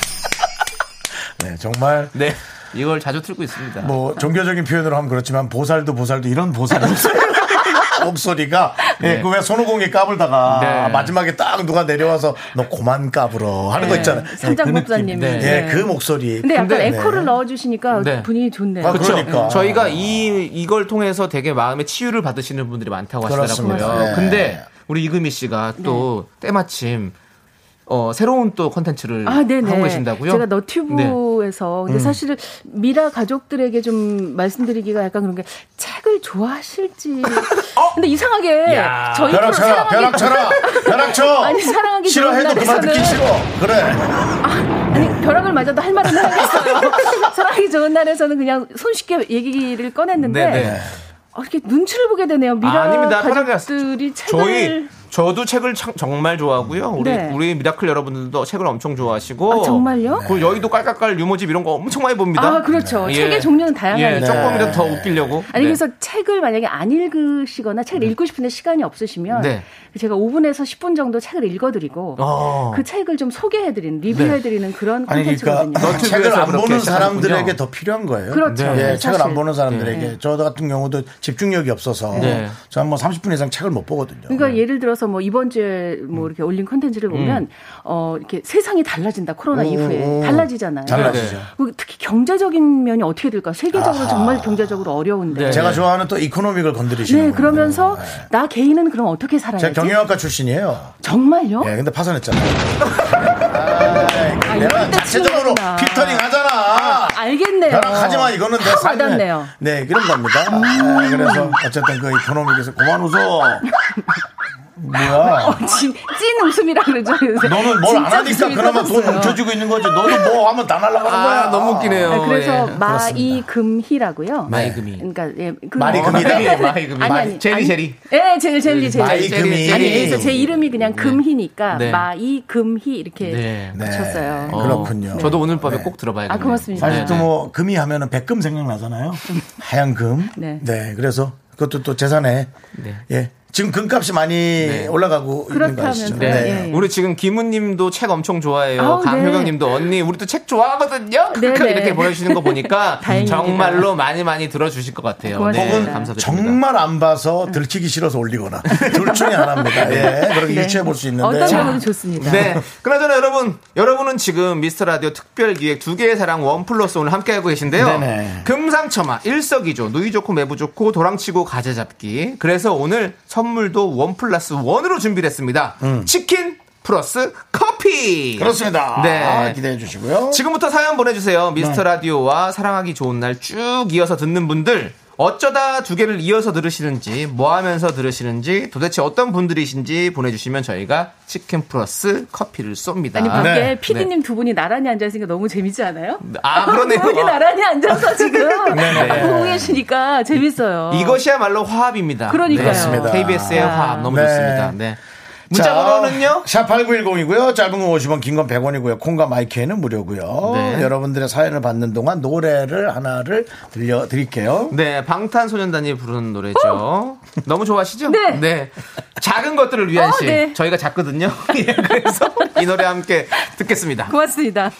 S1: 네, 정말
S2: 네. 이걸 자주 틀고 있습니다.
S1: 뭐 종교적인 표현으로 하면 그렇지만 보살도 보살도 이런 보살 [LAUGHS] 목소리가 예, 그왜 손오공이 까불다가
S2: 네.
S1: 마지막에 딱 누가 내려와서 너 고만 까불어 하는 거 있잖아요.
S10: 삼장
S1: 예, 그.
S10: 네.
S1: 예, 그 목소리.
S10: 근데 약간
S2: 근데-
S10: 에코를
S1: 네.
S10: 넣어주시니까
S2: 네.
S10: 분위기 좋네요.
S1: 아,
S2: 그렇죠.
S1: 그러니까.
S2: 저희가 이 이걸 통해서 되게 마음의 치유를 받으시는 분들이 많다고 하시더라고요.
S1: 그렇습니다. 네.
S2: 근데 우리 이금희 씨가 또 때마침 어, 새로운 또 컨텐츠를
S10: 아.
S2: 하고 계신다고요?
S10: 제가
S1: 네.
S10: 너튜브에서 근데
S1: 음.
S10: 사실 미라 가족들에게 좀 말씀드리기가 약간 그런 게 책을 좋아하실지. [LAUGHS] 근데 이상하게
S2: 어? 야.
S10: 저희
S1: 벼락 쳐라, 벼락 쳐라, 벼락 쳐. [LAUGHS]
S10: 아니, 사랑하기
S1: 싫어해도 그만 듣기 싫어. 그래.
S10: 아니 벼락을 맞아도 할 말은 해야겠어요. [LAUGHS] 사랑하기 좋은 날에서는 그냥 손쉽게 얘기를 꺼냈는데
S2: 네네.
S10: 어, 이렇게 눈치를 보게 되네요. 미라
S2: 아. 편하게
S10: 가족들이 책을
S2: 저희 저도 책을 참- 정말 좋아하고요. 우리
S10: 네.
S2: 우리 미라클 여러분들도 책을 엄청 좋아하시고.
S10: 아, 정말요?
S2: 그리고 여의도 깔깔깔 유머집 이런 거 엄청 많이 봅니다.
S10: 아 그렇죠.
S2: 예.
S10: 책의 종류는
S2: 예,
S10: 다양하니까.
S2: 조금이라도 더 웃기려고.
S10: 아니
S2: 네.
S10: 그래서 책을 만약에 안 읽으시거나 책을 읽고 싶은데 시간이 없으시면
S2: 네.
S10: 제가 5분에서 10분 정도 책을 읽어드리고
S2: 어.
S10: 그 책을 좀 소개해드리는 리뷰해드리는 그런
S1: 아니
S10: 콘텐츠거든요.
S1: 그러니까 책을 안 보는. 사람들에게 더 필요한 거예요.
S10: 그렇죠.
S1: 예,
S10: 네,
S1: 책을. 안 보는 사람들에게
S10: 네.
S1: 저 같은 경우도 집중력이 없어서
S2: 네.
S1: 저는 뭐 30분 이상 책을 못 보거든요.
S10: 그러니까 예를 들어 서 뭐 이번 주에 뭐 이렇게 올린 콘텐츠를 보면 어 이렇게 세상이 달라진다 코로나
S1: 음,
S10: 이후에
S1: 음.
S10: 달라지잖아요.
S1: 달라지죠.
S10: 그 특히 경제적인 면이 어떻게 될까? 세계적으로
S1: 아하.
S10: 정말 경제적으로 어려운데.
S2: 네.
S1: 제가 좋아하는 또 이코노믹을 건드리시는
S10: 네. 그러면서
S1: 네.
S10: 나 개인은 그럼 어떻게
S1: 제가
S10: 살아야지?
S1: 경영학과 출신이에요.
S10: 정말요?
S1: 예, 근데 파산했잖아요. 아, 내가 자체적으로. 피터링 하잖아.
S10: 아, 알겠네요.
S1: 마 이거는 내 삶에
S10: 와닿네요.
S1: 네 그런 겁니다. 아, 그래서 어쨌든 그 이코노믹에서 그만 웃어. 뭐야? [LAUGHS]
S10: 진, 찐 웃음이라 그러죠. 요새.
S1: 너는 뭘 안 하니까 그나마 돈. 뭉쳐주고 있는 거지. 너는 뭐 하면 다 날아가는
S2: 아,
S1: 거야.
S2: 너무 웃기네요.
S10: 네, 그래서
S2: 예.
S10: 마이금희라고요.
S2: 마이금희.
S10: 그러니까 예, 그
S1: 마리금희.
S10: 네.
S2: 마이금희.
S10: 아니 아니.
S2: 제리. 제리.
S10: 예, 제리 제리 제리.
S1: 마이금희.
S10: 아니 그래서 제 이름이 그냥
S2: 네.
S10: 금희니까
S2: 네.
S10: 마이금희 이렇게
S2: 네.
S1: 네.
S10: 붙였어요.
S2: 어,
S1: 그렇군요.
S2: 저도 오늘 밤에
S1: 네.
S2: 꼭 들어봐야겠네요.
S10: 아, 고맙습니다.
S1: 사실
S2: 네,
S1: 또
S2: 네.
S1: 뭐 금이 하면은 백금 생각나잖아요. 하얀 금.
S10: 네.
S1: 네. 그래서 그것도 또 재산에
S2: 네.
S1: 예 지금 금값이 많이 올라가고 있는 거 아시죠?
S2: 네.
S1: 네.
S2: 우리 지금 김우님도 책 엄청 좋아해요.
S7: 아우,
S2: 강효경님도 언니 우리도 책 좋아하거든요.
S7: 네, 네.
S2: 이렇게 보내주시는 거 보니까. [LAUGHS] 정말로 많이 많이 들어주실 것 같아요. 네,
S1: 혹은
S2: 감사드립니다.
S1: 정말 안 봐서 들키기 싫어서 올리거나 [LAUGHS] 둘 중에 하나입니다. 예, 그렇게
S7: 네.
S1: 유추해 볼 수 있는데.
S7: 어떤 경우도 좋습니다.
S2: 네. 그나저나 여러분, 여러분은 지금 미스터 라디오 특별 기획 두 개의 사랑 원 플러스 오늘 함께 하고 계신데요.
S1: 네네.
S2: 금상첨화, 일석이조, 누이 좋고 매부 좋고 도랑치고 가재 잡기. 그래서 오늘 선물도 원 플러스 원으로 준비를 했습니다. 치킨 플러스 커피.
S1: 음. 그렇습니다.
S2: 네.
S1: 아, 기대해 주시고요.
S2: 지금부터 사연 보내주세요.
S1: 네.
S2: 미스터 라디오와 사랑하기 좋은 날 쭉 이어서 듣는 분들. 어쩌다 두 개를 이어서 들으시는지, 뭐 하면서 들으시는지, 도대체 어떤 분들이신지 보내주시면 저희가 치킨 플러스 커피를 쏩니다.
S10: 아니 밖에
S1: 네.
S10: 피디님 두 분이 나란히 앉아 있으니까 너무 재밌지 않아요?
S2: 아, 그러네요. [LAUGHS]
S10: 두 분이 나란히 앉아서 지금
S2: 네네.
S10: 보고 계시니까 재밌어요.
S2: 이것이야말로 화합입니다.
S10: 그러니까요.
S1: 그렇습니다.
S2: KBS의
S10: 야.
S2: 화합 너무
S1: 네.
S2: 좋습니다. 네. 문자 번호는요?
S1: 샵8910이고요. 짧은 건 50원, 긴 건 100원이고요. 콩과 마이크에는 무료고요.
S2: 네.
S1: 여러분들의 사연을 받는 동안 노래를 하나를 들려 드릴게요.
S2: 네, 방탄소년단이 부르는 노래죠. 너무 좋아하시죠?
S10: 네.
S2: 작은 것들을 위한
S10: 어,
S2: 시.
S10: 네.
S2: 저희가 작거든요. [LAUGHS] 예, 그래서 이 노래 함께 듣겠습니다.
S10: 고맙습니다.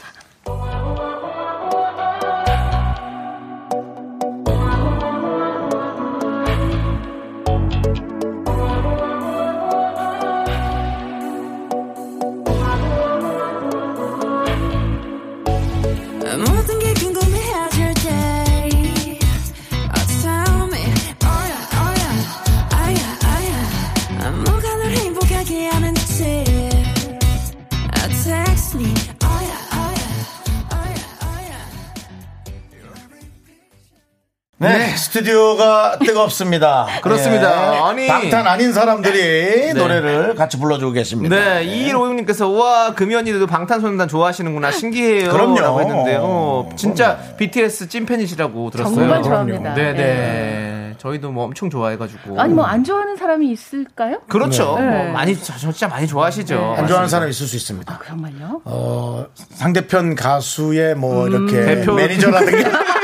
S5: Yeah
S1: 네, 스튜디오가 뜨겁습니다. [LAUGHS]
S2: 그렇습니다.
S1: 예.
S2: 아니.
S1: 방탄 아닌 사람들이
S2: 네.
S1: 노래를 같이 불러주고 계십니다.
S2: 네, 2156님께서 우와 금이 언니들도 방탄소년단 좋아하시는구나 신기해요.
S1: 그럼요.
S2: 라고 했는데요. 진짜 BTS 찐팬이시라고 들었어요.
S10: 정말 좋아합니다.
S2: 네네.
S10: 네.
S2: 저희도 뭐 엄청 좋아해가지고.
S10: 아니 뭐 안 좋아하는 사람이 있을까요?
S2: 그렇죠.
S10: 네.
S2: 뭐 많이 저- 저 진짜 많이 좋아하시죠.
S1: 안 좋아하는 사람 있을 수 있습니다.
S10: 정말요?
S1: 어, 상대편 가수의 뭐
S10: 음.
S1: 이렇게
S2: 대표.
S1: 매니저라든가 [LAUGHS]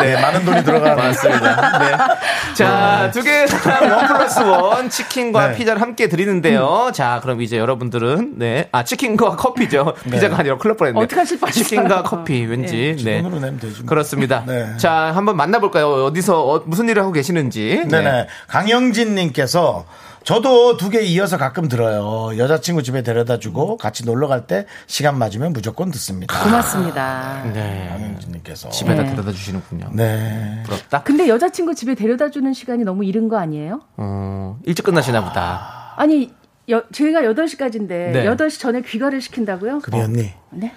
S1: 네, 많은 돈이 들어가는
S2: 맞습니다. 네. 자, 두개 사랑 원 플러스 원 치킨과
S1: 네.
S2: 피자를 함께 드리는데요. 자, 그럼 이제 여러분들은 네. 아, 치킨과 커피죠. 피자가 아니라 클럽 뻔했네.
S10: 어떡하실 뻔했어요.
S2: 치킨과 커피 왠지. 네.
S1: 돈으로 내면 되죠.
S2: 그렇습니다.
S1: 네.
S2: 자, 한번 만나볼까요? 어디서 어, 무슨 일을 하고 계시는지.
S1: 네네. 강영진님께서 저도 두 개 이어서 가끔 들어요. 여자친구 집에 데려다 주고 같이 놀러 갈 때 시간 맞으면 무조건 듣습니다.
S10: 고맙습니다.
S2: 네.
S1: 강영진님께서.
S2: 집에다
S10: 네.
S2: 데려다 주시는군요.
S1: 네.
S2: 부럽다.
S10: 근데 여자친구 집에 데려다 주는 시간이 너무 이른 거 아니에요?
S2: 어, 일찍 끝나시나 보다.
S10: 아니, 여, 저희가 8시까지인데
S2: 네.
S10: 8시 전에 귀가를 시킨다고요?
S1: 금이 언니.
S10: 네.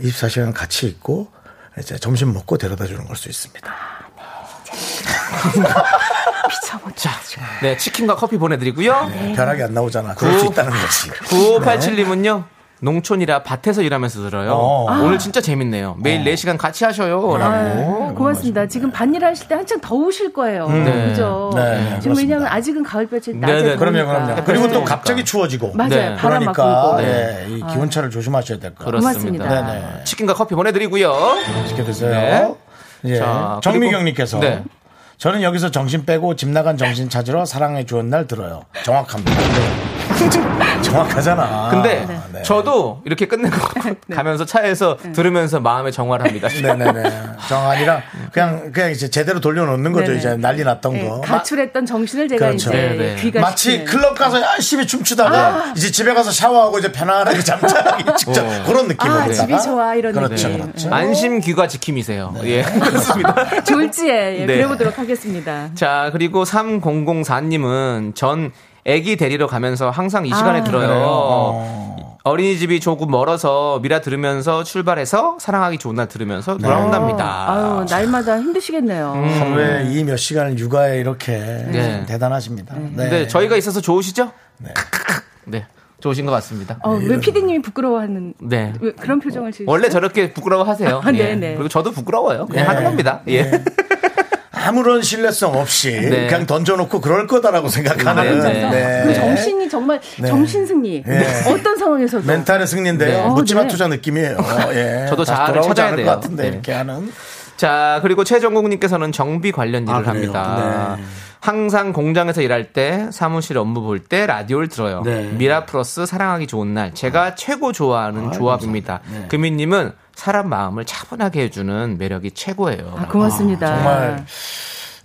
S1: 24시간 같이 있고 이제 점심 먹고 데려다 주는 걸 수 있습니다.
S2: 자, 네, 치킨과 커피 보내드리고요.
S1: 벼락이 안 나오잖아. 그럴 수 있다는 거지.
S2: 9587님은요. 농촌이라 밭에서 일하면서 들어요.
S1: 어.
S2: 오늘 진짜 재밌네요. 매일 4시간 같이 하셔요. 라고.
S10: 아, 고맙습니다. 지금 반일 하실 때 한창 더우실 거예요.
S2: 네.
S10: 그죠?
S1: 네,
S10: 지금
S1: 그렇습니다.
S10: 왜냐하면 아직은 가을볕이 낮에
S2: 네, 네.
S1: 그럼요. 그럼요. 그리고 또
S2: 그러니까.
S1: 갑자기 추워지고.
S10: 맞아요.
S2: 네.
S10: 바람 막
S1: 그러니까. 예, 이 기온차를 조심하셔야 될 거예요.
S2: 그렇습니다.
S10: 고맙습니다.
S1: 네네.
S2: 치킨과 커피 보내드리고요.
S1: 맛있게 드세요.
S2: 네.
S1: 예.
S2: 자,
S1: 정미경님께서
S2: 네.
S1: 저는 여기서 정신 빼고 집 나간 정신 찾으러 사랑해 주는 날 들어요. 정확합니다. 정확하잖아.
S2: 근데
S1: 네.
S2: 저도 이렇게 끝내고 [LAUGHS] 가면서 차에서 들으면서 마음의 정화를 합니다. [LAUGHS]
S1: 네네네. 정아니라 그냥 그냥 이제 제대로 돌려놓는 거죠.
S10: 네네.
S1: 이제 난리 났던
S10: 네,
S1: 거.
S10: 가출했던 정신을 제가
S1: 그렇죠.
S10: 이제
S2: 네, 네.
S10: 귀가
S1: 마치 클럽 가서 열심히 춤추다가 이제 집에 가서 샤워하고 이제 편안하게 잠자기 직전
S2: 어.
S1: 그런 느낌으로
S10: 아, 집이 좋아 이런
S1: 그렇죠,
S10: 느낌.
S1: 그렇죠.
S2: 안심 귀가 지킴이세요. 예, 그렇습니다.
S10: 졸지에 예,
S2: 네.
S10: 그려보도록 하겠습니다.
S2: 자, 그리고 3004님은 전 애기 데리러 가면서 항상 이 시간에
S10: 아.
S2: 들어요.
S1: 어.
S2: 어린이집이 조금 멀어서 미라 들으면서 출발해서 사랑하기 좋은 날 들으면서 돌아온답니다.
S10: 아유, 날마다 힘드시겠네요.
S1: 하루에 이 몇 시간을 육아에 이렇게
S2: 네.
S1: 대단하십니다. 네.
S2: 근데 저희가 있어서 좋으시죠? 네. [LAUGHS] 좋으신 것 같습니다.
S10: 어, 왜 피디님이 부끄러워하는
S2: 네.
S10: 왜 그런 표정을 지으시죠?
S2: 원래 저렇게 부끄러워하세요.
S10: 아,
S2: 예.
S10: 네네.
S2: 그리고 저도 부끄러워요. 그냥
S1: 네.
S2: 하는 겁니다. 예.
S1: 아무런 신뢰성 없이
S2: 네.
S1: 그냥 던져놓고 그럴 거다라고 생각하는
S2: 네.
S1: 네.
S10: 그 정신이 정말
S1: 네.
S10: 정신 승리.
S1: 네.
S10: 어떤 상황에서도
S1: 멘탈의 승리인데요.
S10: 네.
S1: 묻지마
S10: 어, 네.
S1: 투자 느낌이에요. [LAUGHS] 예.
S2: 저도 자아를 찾아야
S1: 않을
S2: 돼요.
S1: 것 같은데
S2: 네.
S1: 이렇게 하는
S2: 자, 그리고 최정국님께서는 정비 관련 일을
S1: 아?
S2: 합니다.
S1: 네.
S2: 항상 공장에서 일할 때 사무실 업무 볼 때 라디오를 들어요.
S1: 네.
S2: 미라 플러스 사랑하기 좋은 날 제가 최고 좋아하는 조합입니다.
S1: 네.
S2: 금희님은 사람 마음을 차분하게 해주는 매력이 최고예요.
S10: 아, 고맙습니다.
S1: 정말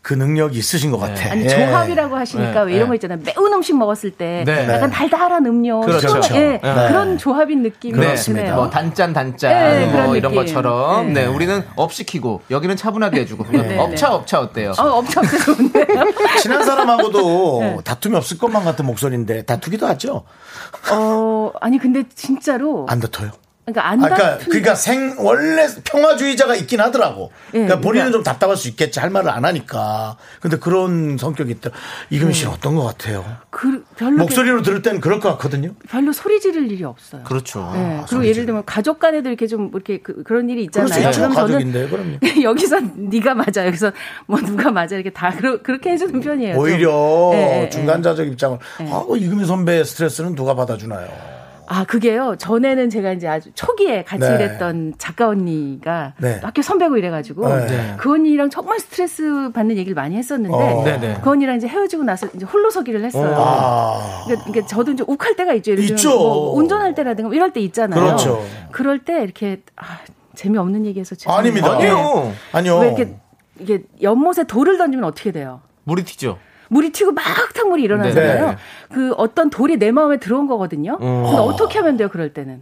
S1: 그 능력이 있으신 것 같아.
S10: 아니
S1: 예.
S10: 조합이라고 하시니까
S2: 네,
S10: 왜 이런
S2: 네.
S10: 거 있잖아요. 매운 음식 먹었을 때
S2: 네.
S10: 약간 달달한 음료,
S2: 그렇죠.
S10: 시원한- 예,
S2: 네.
S10: 그런 조합인 느낌이
S1: 그렇습니다.
S2: 뭐 단짠 단짠
S10: 네,
S2: 뭐
S10: 그런
S2: 이런
S10: 느낌.
S2: 것처럼
S10: 네.
S2: 네. 우리는 up 시키고 여기는 차분하게 해주고
S10: 네,
S2: up차 up차 어때요?
S10: 어, 엄청 좋은데요. [LAUGHS]
S1: 친한 사람하고도 [LAUGHS]
S10: 네.
S1: 다툼이 없을 것만 같은 목소리인데 다투기도 하죠.
S10: 어, 아니 근데 진짜로
S1: 안 다퉈요.
S10: 그러니까 안
S1: 아, 그러니까, 그러니까 생 원래 평화주의자가 있긴 하더라고.
S10: 예,
S1: 그러니까 본인은
S10: 그러니까-
S1: 좀 답답할 수 있겠지 할 말을 안 하니까. 근데 그런 성격이 있다. 이금 씨는 어떤 것 같아요?
S10: 그 별로
S1: 목소리로 들을 때는 그럴 것 같거든요.
S10: 별로 소리 지를 일이 없어요.
S2: 그렇죠.
S10: 네. 그리고 예를 들면 가족 간에도 이렇게 좀 이렇게 그, 런 일이 있잖아요.
S1: 수 있죠.
S10: 그럼
S1: 가족인데 그럼요.
S10: 저는 [LAUGHS] 여기서 네가 맞아, 여기서 뭐 누가 맞아 이렇게 다 그러, 그렇게 해주는 편이에요. 좀.
S1: 오히려
S10: 예, 예,
S1: 중간자적 입장을 아, 이금희 선배의 스트레스는 누가 받아주나요?
S10: 아, 그게요. 전에는 제가 이제 아주 초기에 같이
S1: 네.
S10: 일했던 작가 언니가
S1: 네.
S10: 학교 선배고 이래가지고
S1: 네.
S10: 그 언니랑 정말 스트레스 받는 얘기를 많이 했었는데
S1: 어.
S2: 네네.
S10: 그 언니랑 이제 헤어지고 나서 이제 홀로 서기를 했어요.
S1: 아.
S10: 그러니까, 그러니까 저도 이제 욱할 때가 있죠. 예를 들면
S1: 있죠.
S10: 뭐 운전할 때라든가 이럴 때 있잖아요.
S1: 그렇죠.
S10: 그럴 때 이렇게 아, 재미없는 얘기해서 죄송해요.
S1: 아닙니다.
S2: 아니요.
S1: 아니요.
S10: 왜 이렇게 이게 연못에 돌을 던지면 어떻게 돼요?
S2: 물이 튀죠.
S10: 물이 튀고 막 탕물이 일어나잖아요.
S1: 네.
S10: 그 어떤 돌이 내 마음에 들어온 거거든요. 근데 어떻게 하면 돼요, 그럴 때는?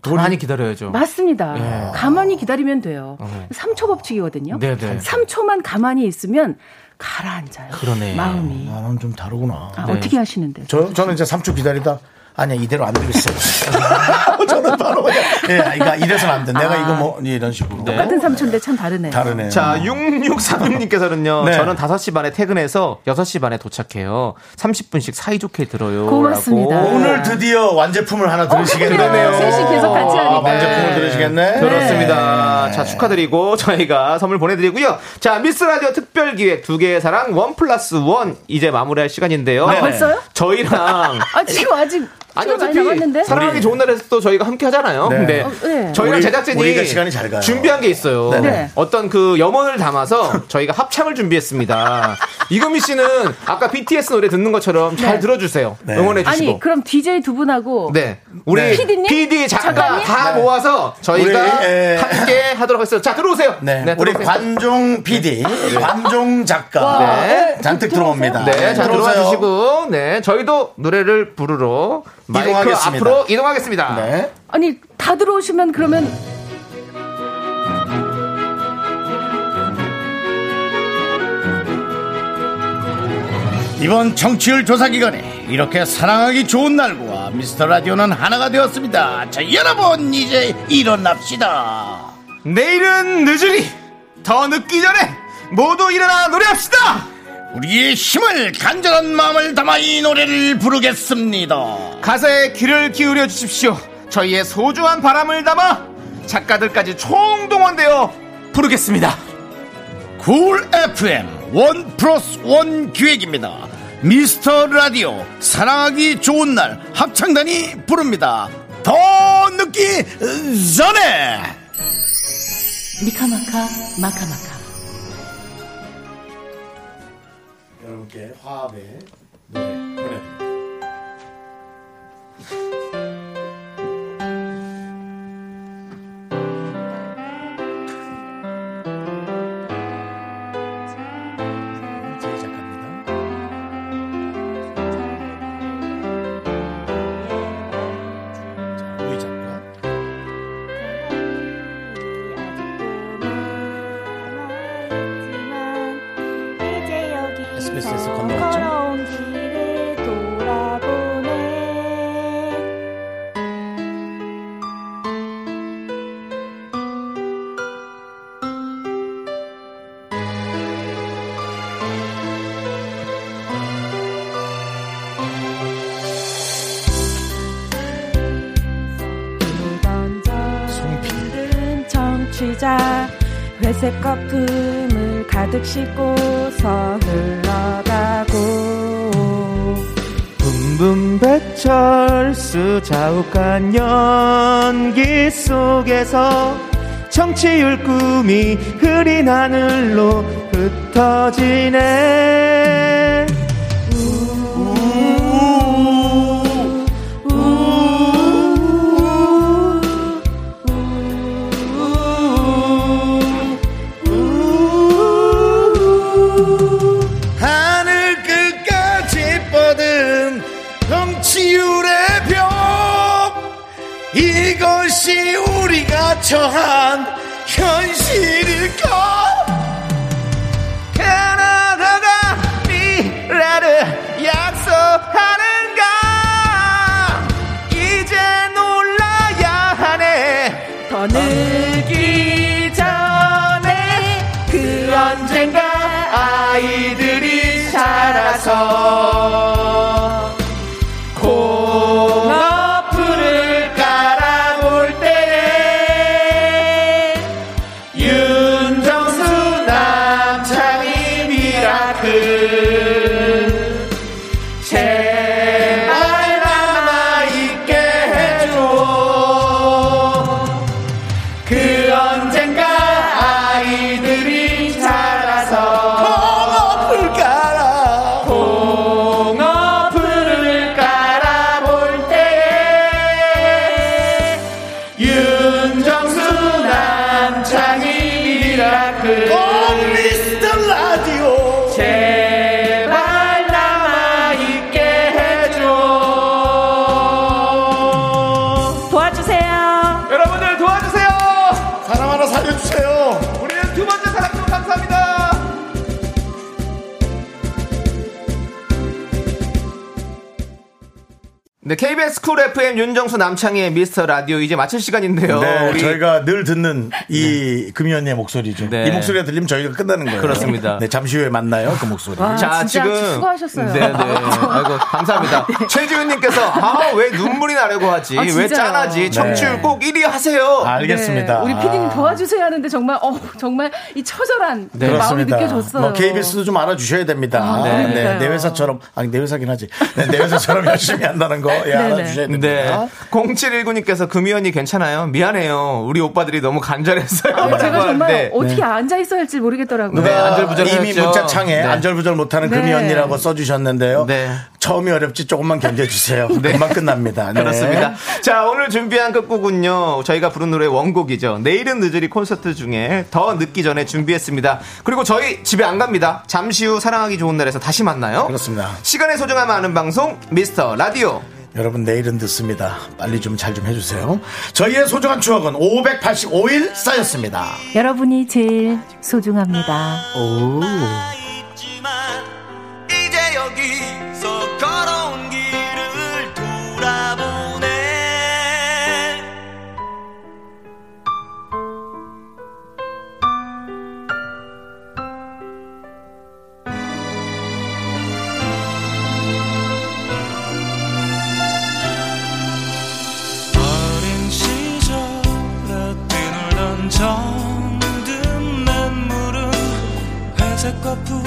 S2: 가만히 기다려야죠.
S10: 맞습니다.
S1: 예.
S10: 가만히 기다리면 돼요.
S1: 어.
S10: 삼 3초 법칙이거든요.
S2: 네네.
S10: 3초만 가만히 있으면 가라앉아요.
S2: 그러네.
S10: 마음이.
S1: 나는 좀 다르구나.
S10: 아,
S2: 네.
S10: 어떻게 하시는데?
S1: 저, 저는 이제 3초 기다리다 아니야 이대로 안 되겠어요. [LAUGHS] 저는 바로 그냥 예, 이거 이래서는 안 돼. 내가 이거 뭐 이런 식으로
S10: 똑같은 삼초인데 참 다르네요.
S1: 다르네요.
S2: 자, 6636님께서는요,
S1: 네.
S2: 저는 5시 반에 퇴근해서 6시 반에 도착해요. 30분씩 사이좋게 들어요.
S10: 고맙습니다.
S2: 라고.
S1: 오늘 드디어 완제품을 하나 들으시겠네요.
S10: 그래요. 셋이 계속 같이 하니까.
S1: 아, 완제품을 들으시겠네.
S2: 그렇습니다. 자, 축하드리고 저희가 선물 보내드리고요. 자, 미스 라디오 특별 기획 두 개의 사랑 원 플러스 원 이제 마무리할 시간인데요.
S1: 네.
S10: 벌써요?
S2: 저희랑
S10: 아, 지금 아직
S2: 아니 어차피? 사랑하기 좋은 날에서 또 저희가 함께 하잖아요.
S1: 네.
S2: 근데
S10: 어, 네.
S2: 저희랑
S1: 우리-
S2: 제작진이
S1: 우리가 시간이 잘 가요.
S2: 준비한 게 있어요.
S1: 네네.
S10: 네.
S2: 어떤 그 염원을 담아서 저희가 합창을 준비했습니다. [LAUGHS] 이금희 씨는 아까 BTS 노래 듣는 것처럼 잘
S10: 네.
S2: 들어주세요.
S1: 네.
S2: 응원해 주시고.
S10: 아니, 그럼 DJ 두 분하고
S2: 네. 우리
S1: 네.
S10: PD님?
S2: PD 작가? 다
S1: 네.
S2: 모아서 저희가
S1: 우리, 에.
S2: 함께 하도록 하겠습니다. 자, 들어오세요.
S1: 네, 우리
S2: 들어오세요.
S1: 관종 PD, 관종 작가
S2: 네.
S1: 잔뜩 들어옵니다.
S2: 네, 자, 들어와. 주시고, 네, 저희도 노래를 부르러 마이크
S1: 이동하겠습니다.
S2: 앞으로 이동하겠습니다.
S1: 네.
S10: 아니, 다 들어오시면 그러면
S1: 이번 청취율 조사 기간에 이렇게 사랑하기 좋은 날과 미스터 라디오는 하나가 되었습니다. 자, 여러분 이제 일어납시다.
S2: 내일은 늦으리 더 늦기 전에 모두 일어나 노래합시다.
S1: 우리의 힘을 간절한 마음을 담아 이 노래를 부르겠습니다.
S2: 가사에 귀를 기울여 주십시오. 저희의 소중한 바람을 담아 작가들까지 총동원되어 부르겠습니다.
S1: 쿨 FM 원 플러스 원 기획입니다. 미스터 라디오 사랑하기 좋은 날 합창단이 부릅니다. 더 늦기 전에
S10: 미카마카, 마카마카.
S1: 여러분께 화합의
S5: 회색 거품을 가득 싣고서 흘러가고
S2: 붐붐 배철수 자욱한 연기 속에서 청취율 꿈이 흐린 하늘로 흩어지네
S1: 처한 현실일까
S2: 캐나다가 미래를 약속하는가? 이제 놀라야 하네. 더 늦기 전에 그 언젠가 아이들이 자라서 네, KBS 쿨 FM 윤정수 남창희의 미스터 라디오 이제 마칠 시간인데요.
S1: 네,
S2: 우리
S1: 저희가 늘 듣는 이금희의 목소리죠.
S2: 네.
S1: 이 목소리가 들리면 저희가 끝나는 거예요.
S2: 그렇습니다.
S1: 네, 잠시 후에 만나요. 그 목소리.
S10: 와,
S2: 자,
S10: 진짜
S2: 지금
S10: 수고하셨어요.
S2: 네, 네. 아이고, 감사합니다. [LAUGHS] 최지훈 님께서 아, 왜 눈물이 나려고 하지?
S10: 아,
S2: 왜? 짠하지? 청취율
S1: 네.
S2: 꼭 1위 하세요.
S1: 알겠습니다.
S10: 네, 우리 피디님
S1: 아.
S10: 도와주세요 하는데 정말 어 정말 이 처절한 그 마음이
S1: 그렇습니다.
S10: 느껴졌어요.
S1: 뭐 KBS도 좀 알아 주셔야 됩니다.
S10: 아,
S1: 네. 내 회사처럼 아니 내 회사긴 하지. 네, 내 회사처럼 [LAUGHS] 열심히 한다는 거 예, 알아주셔야 됩니다.
S2: 네. 0719님께서 금이언니 괜찮아요? 미안해요. 우리 오빠들이 너무 간절했어요.
S10: 아, 제가 정말
S2: 하는데
S10: 어떻게 앉아 있어야 할지 모르겠더라고요.
S2: 네, 안절부절하셨죠.
S1: 이미 문자창에
S2: 네.
S1: 안절부절 못하는
S10: 네.
S1: 금이 언니라고 써주셨는데요.
S2: 네.
S1: 처음이 어렵지 조금만 견뎌주세요. [LAUGHS] 금방 끝납니다. 네.
S2: 그렇습니다. 자, 오늘 준비한 끝곡은요. 저희가 부른 노래 원곡이죠. 내일은 늦으리 콘서트 중에 더 늦기 전에 준비했습니다. 그리고 저희 집에 안 갑니다. 잠시 후 사랑하기 좋은 날에서 다시 만나요.
S1: 그렇습니다.
S2: 시간의 소중함 아는 방송 미스터 라디오.
S1: 여러분 내일은 듣습니다. 빨리 좀 잘 좀 해주세요. 저희의 소중한 추억은 585일 쌓였습니다.
S10: 여러분이 제일 소중합니다.
S3: 있지만 이제 여기 정